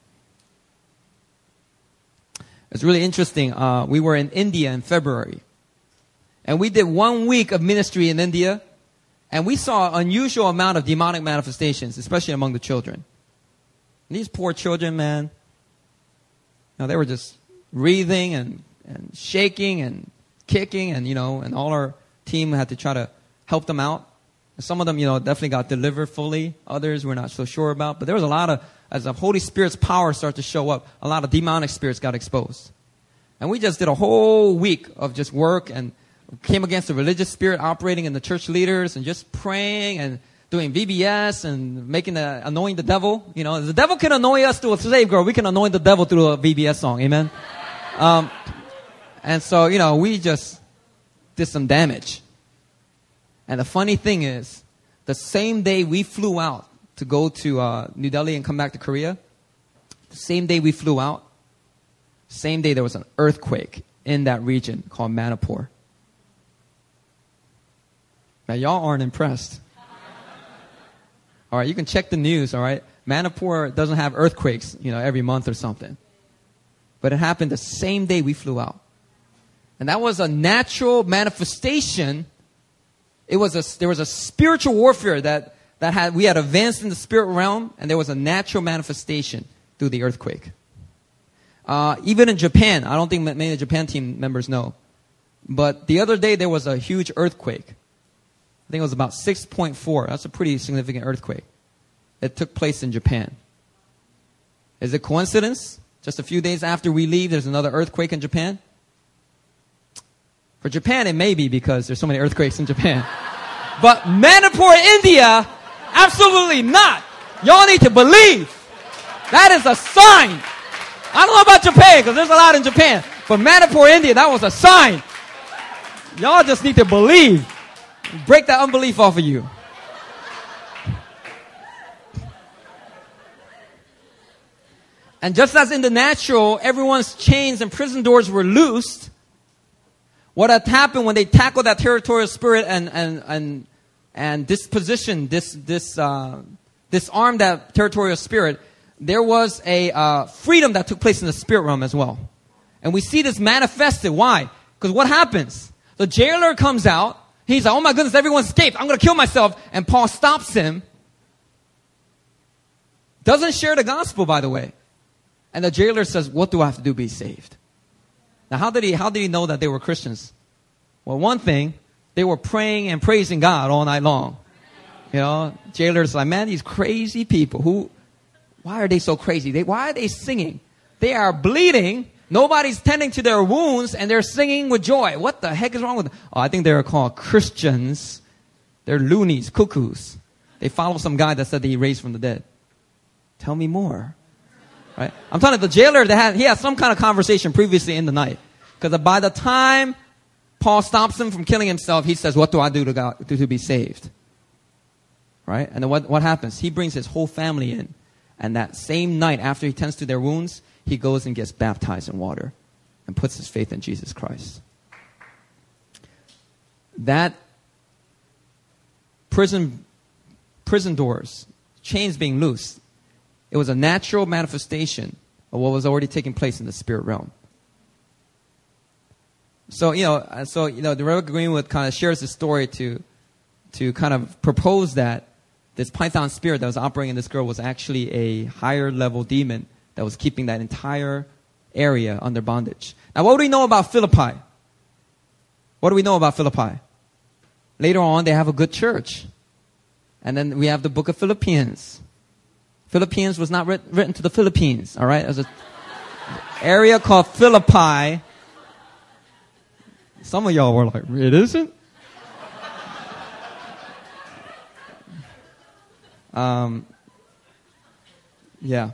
It's really interesting. Uh, we were in India in February, and we did one week of ministry in India, and we saw an unusual amount of demonic manifestations, especially among the children. And these poor children, man, you know, they were just wreathing and, and shaking and kicking and, you know, and all our team had to try to help them out. Some of them, you know, definitely got delivered fully. Others we're not so sure about. But there was a lot of, as the Holy Spirit's power started to show up, a lot of demonic spirits got exposed. And we just did a whole week of just work and came against the religious spirit operating in the church leaders and just praying and doing VBS and making the, annoying the devil. You know, the devil can annoy us through a slave girl. We can annoy the devil through a VBS song. Amen. Um, and so, you know, we just did some damage. And the funny thing is, the same day we flew out to go to uh, New Delhi and come back to Korea, the same day we flew out, same day there was an earthquake in that region called Manipur. Now, y'all aren't impressed. All right, you can check the news, all right? Manipur doesn't have earthquakes, you know, every month or something. But it happened the same day we flew out. And that was a natural manifestation it was a, there was a spiritual warfare that, that had, we had advanced in the spirit realm, and there was a natural manifestation through the earthquake. Uh, even in Japan, I don't think many of the Japan team members know, but the other day there was a huge earthquake. I think it was about 6.4. That's a pretty significant earthquake. It took place in Japan. Is it coincidence? Just a few days after we leave, there's another earthquake in Japan? For Japan, it may be because there's so many earthquakes in Japan. But Manipur, India, absolutely not. Y'all need to believe. That is a sign. I don't know about Japan because there's a lot in Japan. But Manipur, India, that was a sign. Y'all just need to believe. Break that unbelief off of you. And just as in the natural, everyone's chains and prison doors were loosed, what had happened when they tackled that territorial spirit and, and, and, and disposition, this, this, uh, disarmed that territorial spirit, there was a uh, freedom that took place in the spirit realm as well. And we see this manifested. Why? Because what happens? The jailer comes out. He's like, oh my goodness, everyone escaped. I'm going to kill myself. And Paul stops him. Doesn't share the gospel, by the way. And the jailer says, what do I have to do to be saved? Now, how did he, how did he know that they were Christians? Well, one thing, they were praying and praising God all night long. You know, jailers like, man, these crazy people who, why are they so crazy? They, why are they singing? They are bleeding. Nobody's tending to their wounds and they're singing with joy. What the heck is wrong with them? Oh, I think they're called Christians. They're loonies, cuckoos. They follow some guy that said that he raised from the dead. Tell me more. Right? I'm telling you, the jailer, they had, he had some kind of conversation previously in the night. Because by the time Paul stops him from killing himself, he says, what do I do to, God, to, to be saved? Right? And then what, what happens? He brings his whole family in. And that same night, after he tends to their wounds, he goes and gets baptized in water and puts his faith in Jesus Christ. That prison, prison doors, chains being loosed, it was a natural manifestation of what was already taking place in the spirit realm. So, you know, uh, so, you know, the Reverend Greenwood kind of shares this story to, to kind of propose that this python spirit that was operating in this girl was actually a higher level demon that was keeping that entire area under bondage. Now, what do we know about Philippi? What do we know about Philippi? Later on, they have a good church. And then we have the book of Philippians. Philippines was not writ- written to the Philippines, all right? There's an area called Philippi. Some of y'all were like, it isn't? Um, yeah.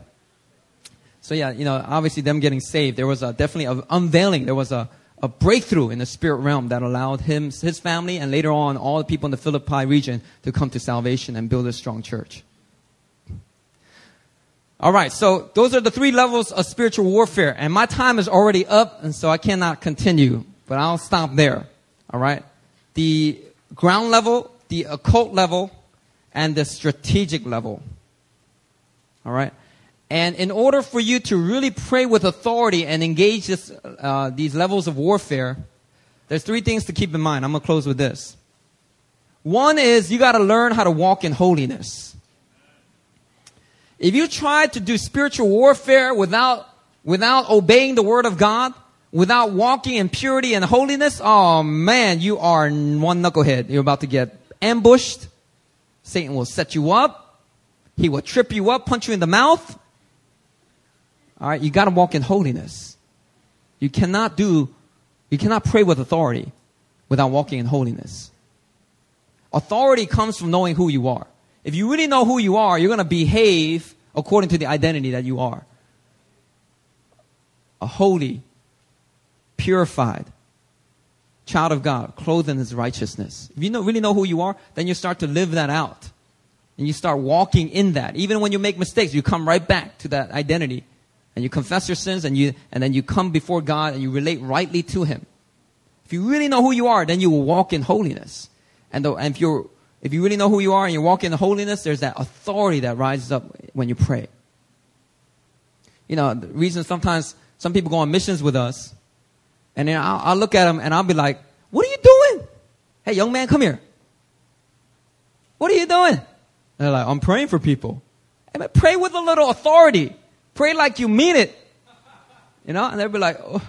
So yeah, you know, obviously them getting saved, there was a, definitely an unveiling. There was a, a breakthrough in the spirit realm that allowed him, his family, and later on all the people in the Philippi region to come to salvation and build a strong church. All right, so those are the three levels of spiritual warfare, and my time is already up, and so I cannot continue, but I'll stop there. All right, the ground level, the occult level, and the strategic level. All right, and in order for you to really pray with authority and engage this, uh, these levels of warfare, there's three things to keep in mind. I'm gonna close with this. One is you got to learn how to walk in holiness. If you try to do spiritual warfare without, without obeying the word of God, without walking in purity and holiness, oh man, you are one knucklehead. You're about to get ambushed Satan will set you up. He will trip you up, punch you in the mouth. All right, you got to walk in holiness. You cannot do, you cannot pray with authority without walking in holiness. Authority comes from knowing who you are. If you really know who you are, you're going to behave according to the identity that you are. A holy, purified child of God, clothed in his righteousness. If you know, really know who you are, then you start to live that out. And you start walking in that. Even when you make mistakes, you come right back to that identity. And you confess your sins and you, and then you come before God and you relate rightly to Him. If you really know who you are, then you will walk in holiness. And, though, and if you're, if you really know who you are and you walk in the holiness, there's that authority that rises up when you pray. You know, the reason sometimes some people go on missions with us, and then I'll, I'll look at them and I'll be like, what are you doing? Hey, young man, come here. What are you doing? And they're like, I'm praying for people. Man, pray with a little authority. Pray like you mean it. You know, and they'll be like, oh,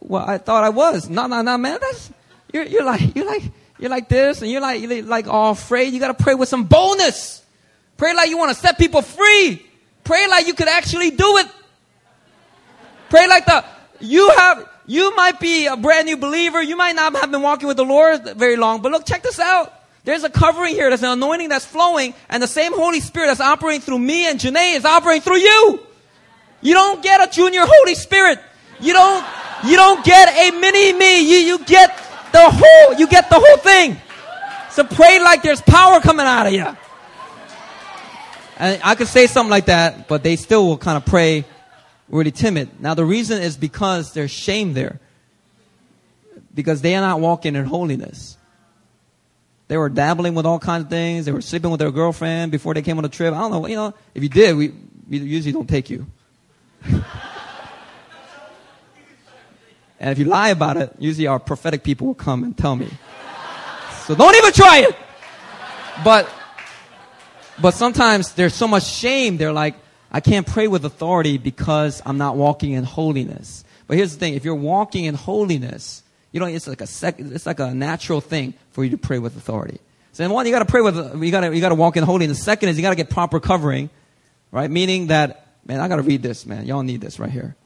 well, I thought I was. No, no, no, man. That's, you're, you're like, you're like, you're like this and you're like, you're like all afraid. You got to pray with some boldness. Pray like you want to set people free. Pray like you could actually do it. Pray like the, you have, you might be a brand new believer. You might not have been walking with the Lord very long, but look, check this out. There's a covering here. There's an anointing that's flowing, and the same Holy Spirit that's operating through me and Janae is operating through you. You don't get a junior Holy Spirit. You don't, you don't get a mini me. You, you get the whole, you get the whole thing. So pray like there's power coming out of you. And I could say something like that, but they still will kind of pray really timid. Now the reason is because there's shame there. Because they are not walking in holiness. They were dabbling with all kinds of things. They were sleeping with their girlfriend before they came on a trip. I don't know. You know, if you did, we, we usually don't take you. and if you lie about it, usually our prophetic people will come and tell me. So don't even try it. But, but sometimes there's so much shame. They're like, I can't pray with authority because I'm not walking in holiness. But here's the thing: if you're walking in holiness, you know, it's like a sec, it's like a natural thing for you to pray with authority. So one, you got to pray with, you got to you got to walk in holiness. The second is you got to get proper covering, right? Meaning that, man, I got to read this, man. Y'all need this right here.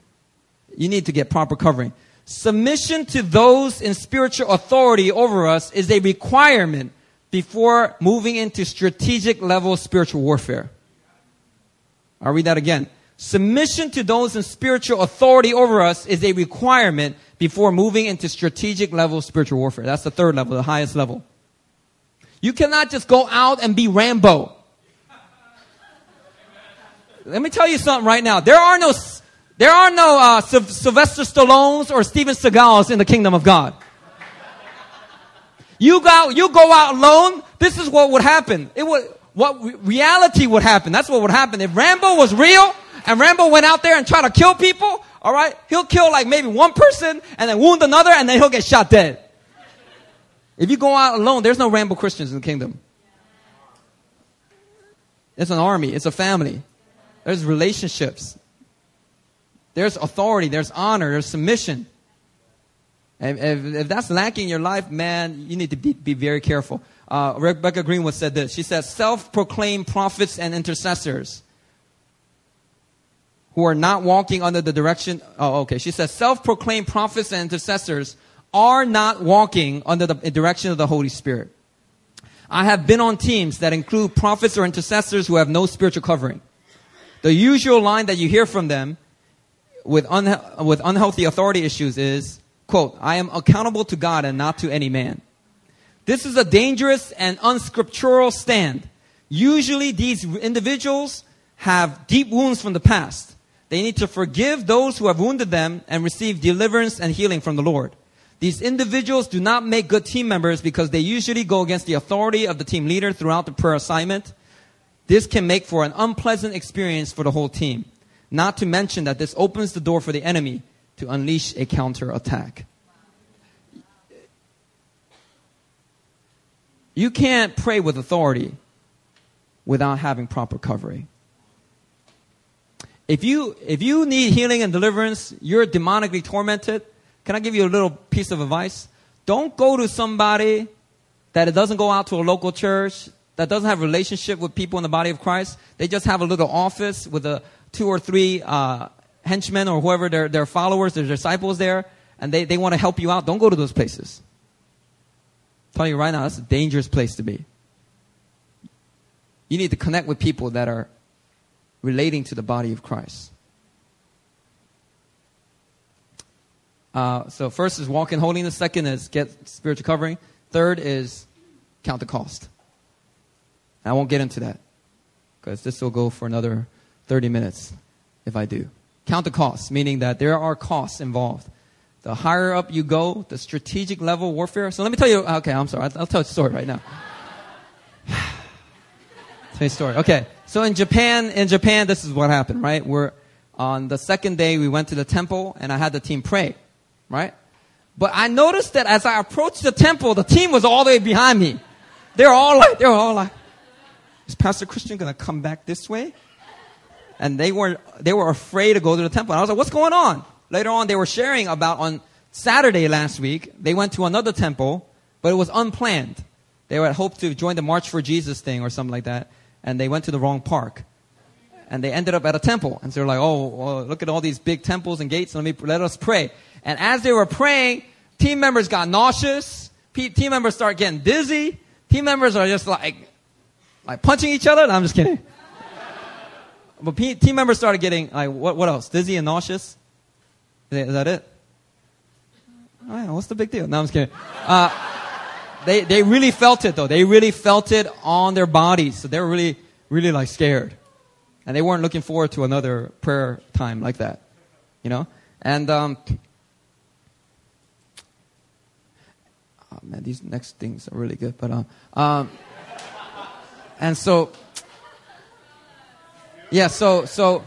You need to get proper covering. Submission to those in spiritual authority over us is a requirement before moving into strategic level spiritual warfare. I'll read that again. Submission to those in spiritual authority over us is a requirement before moving into strategic level spiritual warfare. That's the third level, the highest level. You cannot just go out and be Rambo. Let me tell you something right now. There are no, there are no uh, Sylvester Stallones or Steven Seagals in the kingdom of God. You go, you go out alone. This is what would happen. It would, what reality would happen. That's what would happen. If Rambo was real and Rambo went out there and tried to kill people, all right? He'll kill like maybe one person and then wound another and then he'll get shot dead. If you go out alone, there's no Rambo Christians in the kingdom. It's an army, it's a family. There's relationships. There's authority, there's honor, there's submission. If, if, if that's lacking in your life, man, you need to be, be very careful. Uh, Rebecca Greenwood said this. She said, self-proclaimed prophets and intercessors who are not walking under the direction. Oh, okay. She says self-proclaimed prophets and intercessors are not walking under the direction of the Holy Spirit. I have been on teams that include prophets or intercessors who have no spiritual covering. The usual line that you hear from them with, unha- with unhealthy authority issues is, quote, I am accountable to God and not to any man. This is a dangerous and unscriptural stand. Usually these individuals have deep wounds from the past. They need to forgive those who have wounded them and receive deliverance and healing from the Lord. These individuals do not make good team members because they usually go against the authority of the team leader throughout the prayer assignment. This can make for an unpleasant experience for the whole team. Not to mention that this opens the door for the enemy to unleash a counter attack. You can't pray with authority without having proper covering. If you, if you need healing and deliverance, you're demonically tormented, can I give you a little piece of advice? Don't go to somebody that doesn't go out to a local church, that doesn't have a relationship with people in the body of Christ, they just have a little office with a two or three uh, henchmen or whoever their, their followers, their disciples there, and they, they want to help you out, don't go to those places. I'm telling you right now, that's a dangerous place to be. You need to connect with people that are relating to the body of Christ. Uh, so first is walk in holiness. Second is get spiritual covering. Third is count the cost. I won't get into that because this will go for another 30 minutes if I do. Count the costs, meaning that there are costs involved. The higher up you go, the strategic level warfare. So let me tell you, ah, okay, I'm sorry. I'll, tell you a story right now. tell you a story. Okay. So in Japan, in Japan, this is what happened, right? We're, on the second day, we went to the temple and I had the team pray right? But I noticed that as I approached the temple, the team was all the way behind me. They're all like, they're all like, is Pastor Christian to come back this way? And they were, they were afraid to go to the temple. And I was like, what's going on? Later on, they were sharing about on Saturday last week, they went to another temple, but it was unplanned. They had hoped to join the March for Jesus thing or something like that, and they went to the wrong park. And they ended up at a temple. And so they're like, oh, well, look at all these big temples and gates. Let me, let us pray. And as they were praying, team members got nauseous. Team members start getting dizzy. Team members are just like, like punching each other. No, I'm just kidding. But team members started getting like, what, what else? Dizzy and nauseous? Is that it? Oh, yeah, what's the big deal? No, I'm just kidding. Uh, they, they really felt it though. They really felt it on their bodies. So they were really, really like scared. And they weren't looking forward to another prayer time like that. You know? And, um, oh man, these next things are really good. But um, um, and so yeah, so so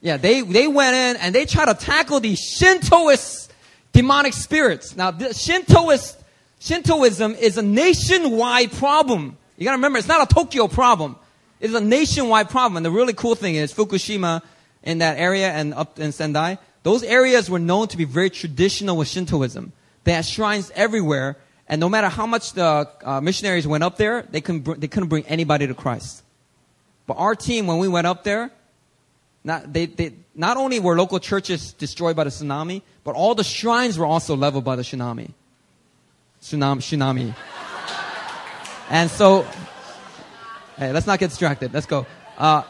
yeah, they they went in and they tried to tackle these Shintoist demonic spirits. Now, Shintoist Shintoism is a nationwide problem. You gotta remember, it's not a Tokyo problem. It's a nationwide problem. And the really cool thing is Fukushima in that area and up in Sendai, those areas were known to be very traditional with Shintoism. They had shrines everywhere, and no matter how much the uh, missionaries went up there, they couldn't, br- they couldn't bring anybody to Christ. But our team, when we went up there, not, they, they, not only were local churches destroyed by the tsunami, but all the shrines were also leveled by the tsunami. Tsunami, tsunami. and so, hey, let's not get distracted. Let's go. Uh,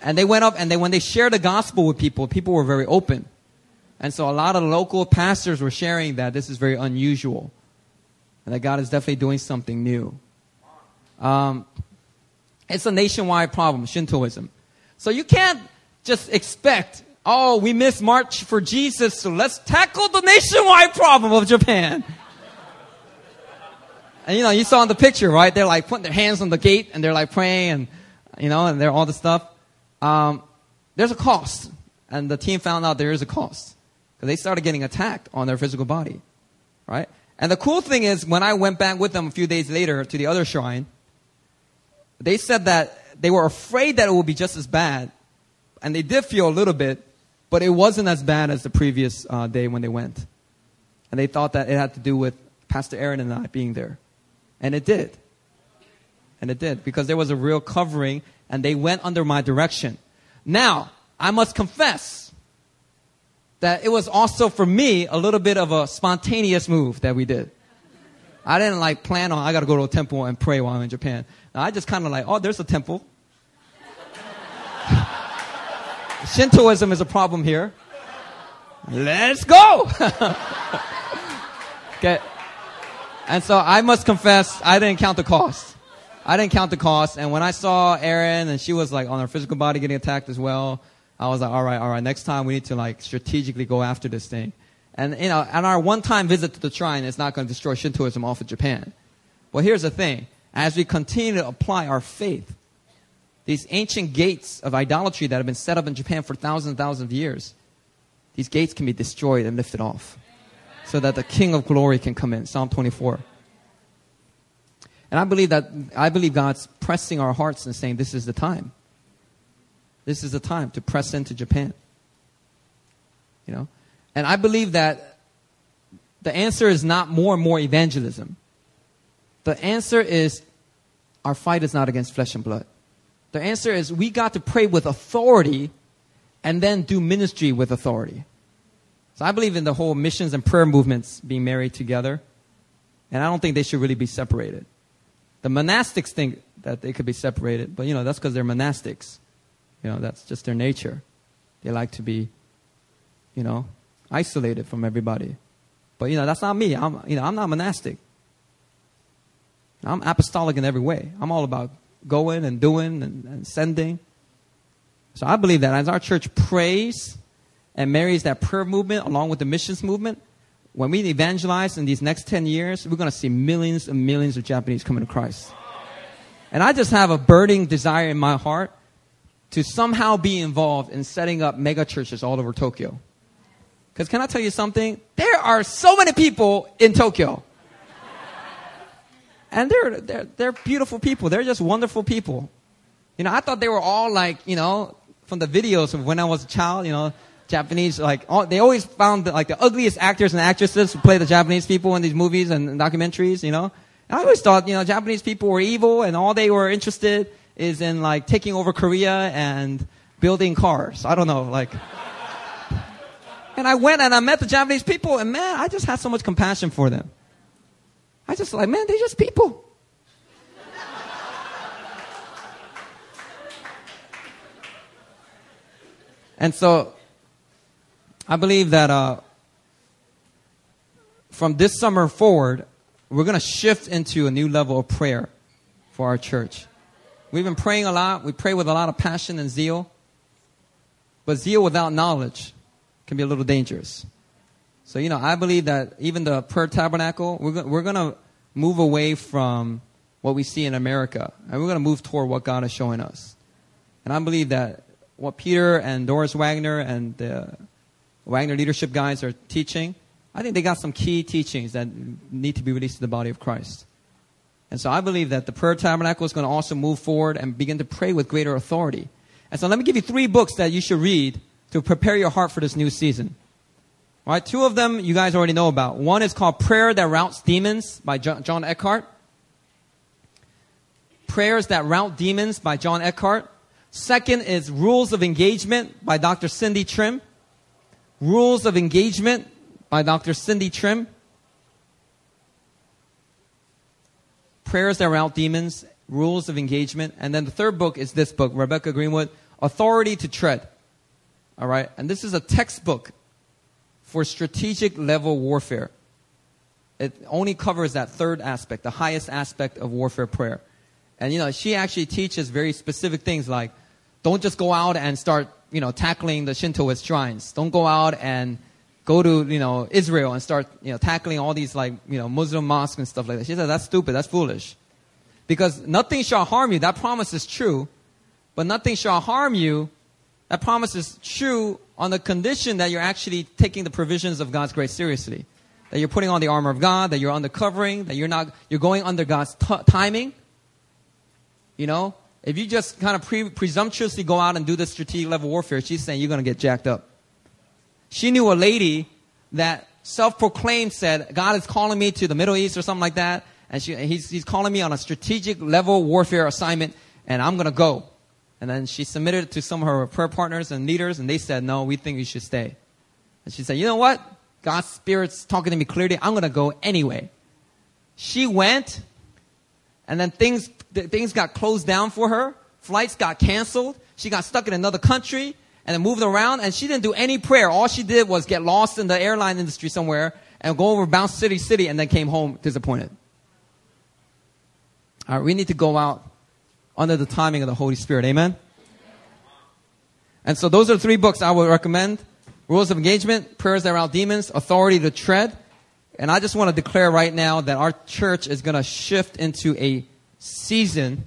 and they went up, and they, when they shared the gospel with people, people were very open. And so a lot of local pastors were sharing that this is very unusual and that God is definitely doing something new. Um, it's a nationwide problem, Shintoism. So you can't just expect, oh, we missed March for Jesus, so let's tackle the nationwide problem of Japan. and you know, you saw in the picture, right? They're like putting their hands on the gate and they're like praying and, you know, and they're all the stuff. Um, there's a cost. And the team found out there is a cost. Because they started getting attacked on their physical body. Right? And the cool thing is, when I went back with them a few days later to the other shrine, they said that they were afraid that it would be just as bad. And they did feel a little bit, but it wasn't as bad as the previous uh, day when they went. And they thought that it had to do with Pastor Aaron and I being there. And it did. And it did, because there was a real covering, and they went under my direction. Now, I must confess, that it was also for me a little bit of a spontaneous move that we did. I didn't like plan on, I gotta go to a temple and pray while I'm in Japan. I just kind of like, oh, there's a temple. Shintoism is a problem here. Let's go! okay. And so I must confess, I didn't count the cost. I didn't count the cost. And when I saw Erin and she was like on her physical body getting attacked as well, I was like, all right, all right, next time we need to like strategically go after this thing. And, you know, and our one-time visit to the shrine is not going to destroy Shintoism off of Japan. Well, here's the thing. As we continue to apply our faith, these ancient gates of idolatry that have been set up in Japan for thousands and thousands of years, these gates can be destroyed and lifted off so that the King of glory can come in. Psalm 24. And I believe that, I believe God's pressing our hearts and saying, this is the time. This is the time to press into Japan. You know? And I believe that the answer is not more and more evangelism. The answer is our fight is not against flesh and blood. The answer is we got to pray with authority and then do ministry with authority. So I believe in the whole missions and prayer movements being married together. And I don't think they should really be separated. The monastics think that they could be separated, but you know, that's because they're monastics. You know, that's just their nature. They like to be, you know, isolated from everybody. But you know, that's not me. I'm you know, I'm not monastic. I'm apostolic in every way. I'm all about going and doing and, and sending. So I believe that as our church prays and marries that prayer movement along with the missions movement, when we evangelize in these next 10 years, we're going to see millions and millions of Japanese coming to Christ. And I just have a burning desire in my heart to somehow be involved in setting up mega churches all over Tokyo. Because can I tell you something? There are so many people in Tokyo. And they're, they're, they're beautiful people. They're just wonderful people. You know, I thought they were all like, you know, from the videos of when I was a child, you know, Japanese, like, all, they always found the, like the ugliest actors and actresses who play the Japanese people in these movies and documentaries, you know. And I always thought, you know, Japanese people were evil and all they were interested is in like taking over Korea and building cars. I don't know, like. and I went and I met the Japanese people and man, I just had so much compassion for them. I just like, man, they're just people. and so, I believe that uh, from this summer forward, we're going to shift into a new level of prayer for our church. We've been praying a lot. We pray with a lot of passion and zeal. But zeal without knowledge can be a little dangerous. So, you know, I believe that even the prayer tabernacle, we're, we're going to move away from what we see in America, and we're going to move toward what God is showing us. And I believe that what Peter and Doris Wagner and the Wagner leadership guys are teaching, I think they got some key teachings that need to be released to the body of Christ. And so I believe that the prayer tabernacle is going to also move forward and begin to pray with greater authority. And so let me give you three books that you should read to prepare your heart for this new season. All right, two of them you guys already know about. One is called Prayer That Routs Demons by John Eckhardt. Prayers That Rout Demons by John Eckhardt. Second is Rules of Engagement by Dr. Cindy Trimm. Rules of Engagement by Dr. Cindy Trimm. Prayers That Rout Demons, Rules of Engagement. And then the third book is this book, Rebecca Greenwood, Authority to Tread. All right, and this is a textbook for strategic level warfare. It only covers that third aspect, the highest aspect of warfare prayer. And you know, she actually teaches very specific things like don't just go out and start, you know, tackling the Shintoist shrines. Don't go out and go to, you know, Israel and start, you know, tackling all these like, you know, Muslim mosques and stuff like that. She said that's stupid, that's foolish. Because nothing shall harm you. That promise is true. But nothing shall harm you. That promise is true on the condition that you're actually taking the provisions of God's grace seriously. That you're putting on the armor of God, that you're under covering, that you're not, you're going under God's t- timing. You know, if you just kind of pre- presumptuously go out and do the strategic level warfare, she's saying you're going to get jacked up. She knew a lady that self-proclaimed said, God is calling me to the Middle East or something like that. And she, he's, he's calling me on a strategic level warfare assignment and I'm going to go. And then she submitted it to some of her prayer partners and leaders, and they said, No, we think you should stay. And she said, You know what? God's Spirit's talking to me clearly. I'm going to go anyway. She went, and then things, things got closed down for her. Flights got canceled. She got stuck in another country and then moved around, and she didn't do any prayer. All she did was get lost in the airline industry somewhere and go over bounce city city and then came home disappointed. All right, we need to go out under the timing of the Holy Spirit. Amen? And so those are three books I would recommend. Rules of Engagement, Prayers That Rout Demons, Authority to Tread. And I just want to declare right now that our church is going to shift into a season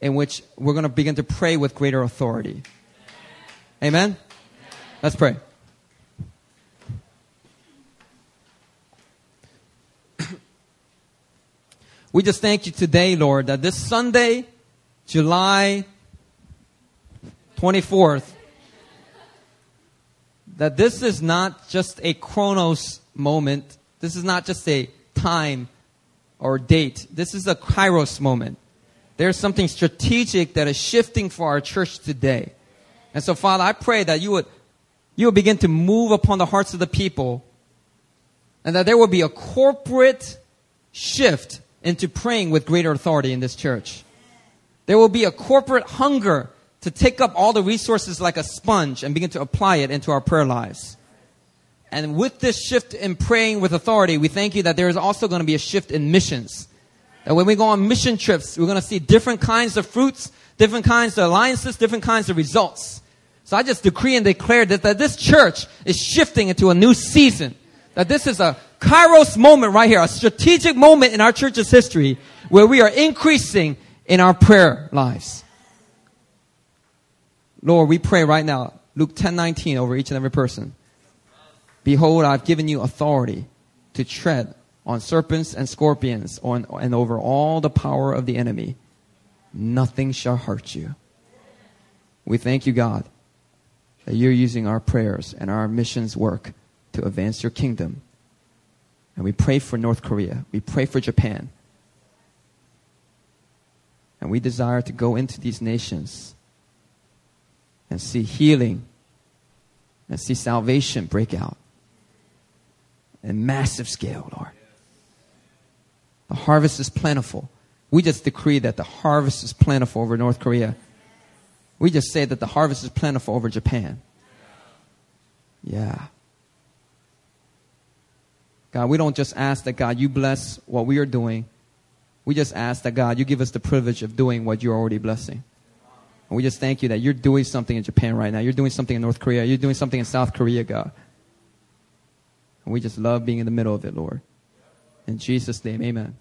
in which we're going to begin to pray with greater authority. Amen? Let's pray. we just thank you today, Lord, that this Sunday July 24th, that this is not just a chronos moment. This is not just a time or date. This is a kairos moment. There's something strategic that is shifting for our church today. And so, Father, I pray that you would, you would begin to move upon the hearts of the people and that there will be a corporate shift into praying with greater authority in this church. There will be a corporate hunger to take up all the resources like a sponge and begin to apply it into our prayer lives. And with this shift in praying with authority, we thank you that there is also going to be a shift in missions. That when we go on mission trips, we're going to see different kinds of fruits, different kinds of alliances, different kinds of results. So I just decree and declare that, that this church is shifting into a new season. That this is a kairos moment right here, a strategic moment in our church's history where we are increasing in our prayer lives. Lord, we pray right now, Luke 10 19 over each and every person. Behold, I've given you authority to tread on serpents and scorpions on, and over all the power of the enemy. Nothing shall hurt you. We thank you, God, that you're using our prayers and our missions work to advance your kingdom. And we pray for North Korea. We pray for Japan. And we desire to go into these nations and see healing and see salvation break out in massive scale, Lord. The harvest is plentiful. We just decree that the harvest is plentiful over North Korea. We just say that the harvest is plentiful over Japan. Yeah. God, we don't just ask that God, you bless what we are doing. We just ask that God, you give us the privilege of doing what you're already blessing. And we just thank you that you're doing something in Japan right now. You're doing something in North Korea. You're doing something in South Korea, God. And we just love being in the middle of it, Lord. In Jesus' name, amen.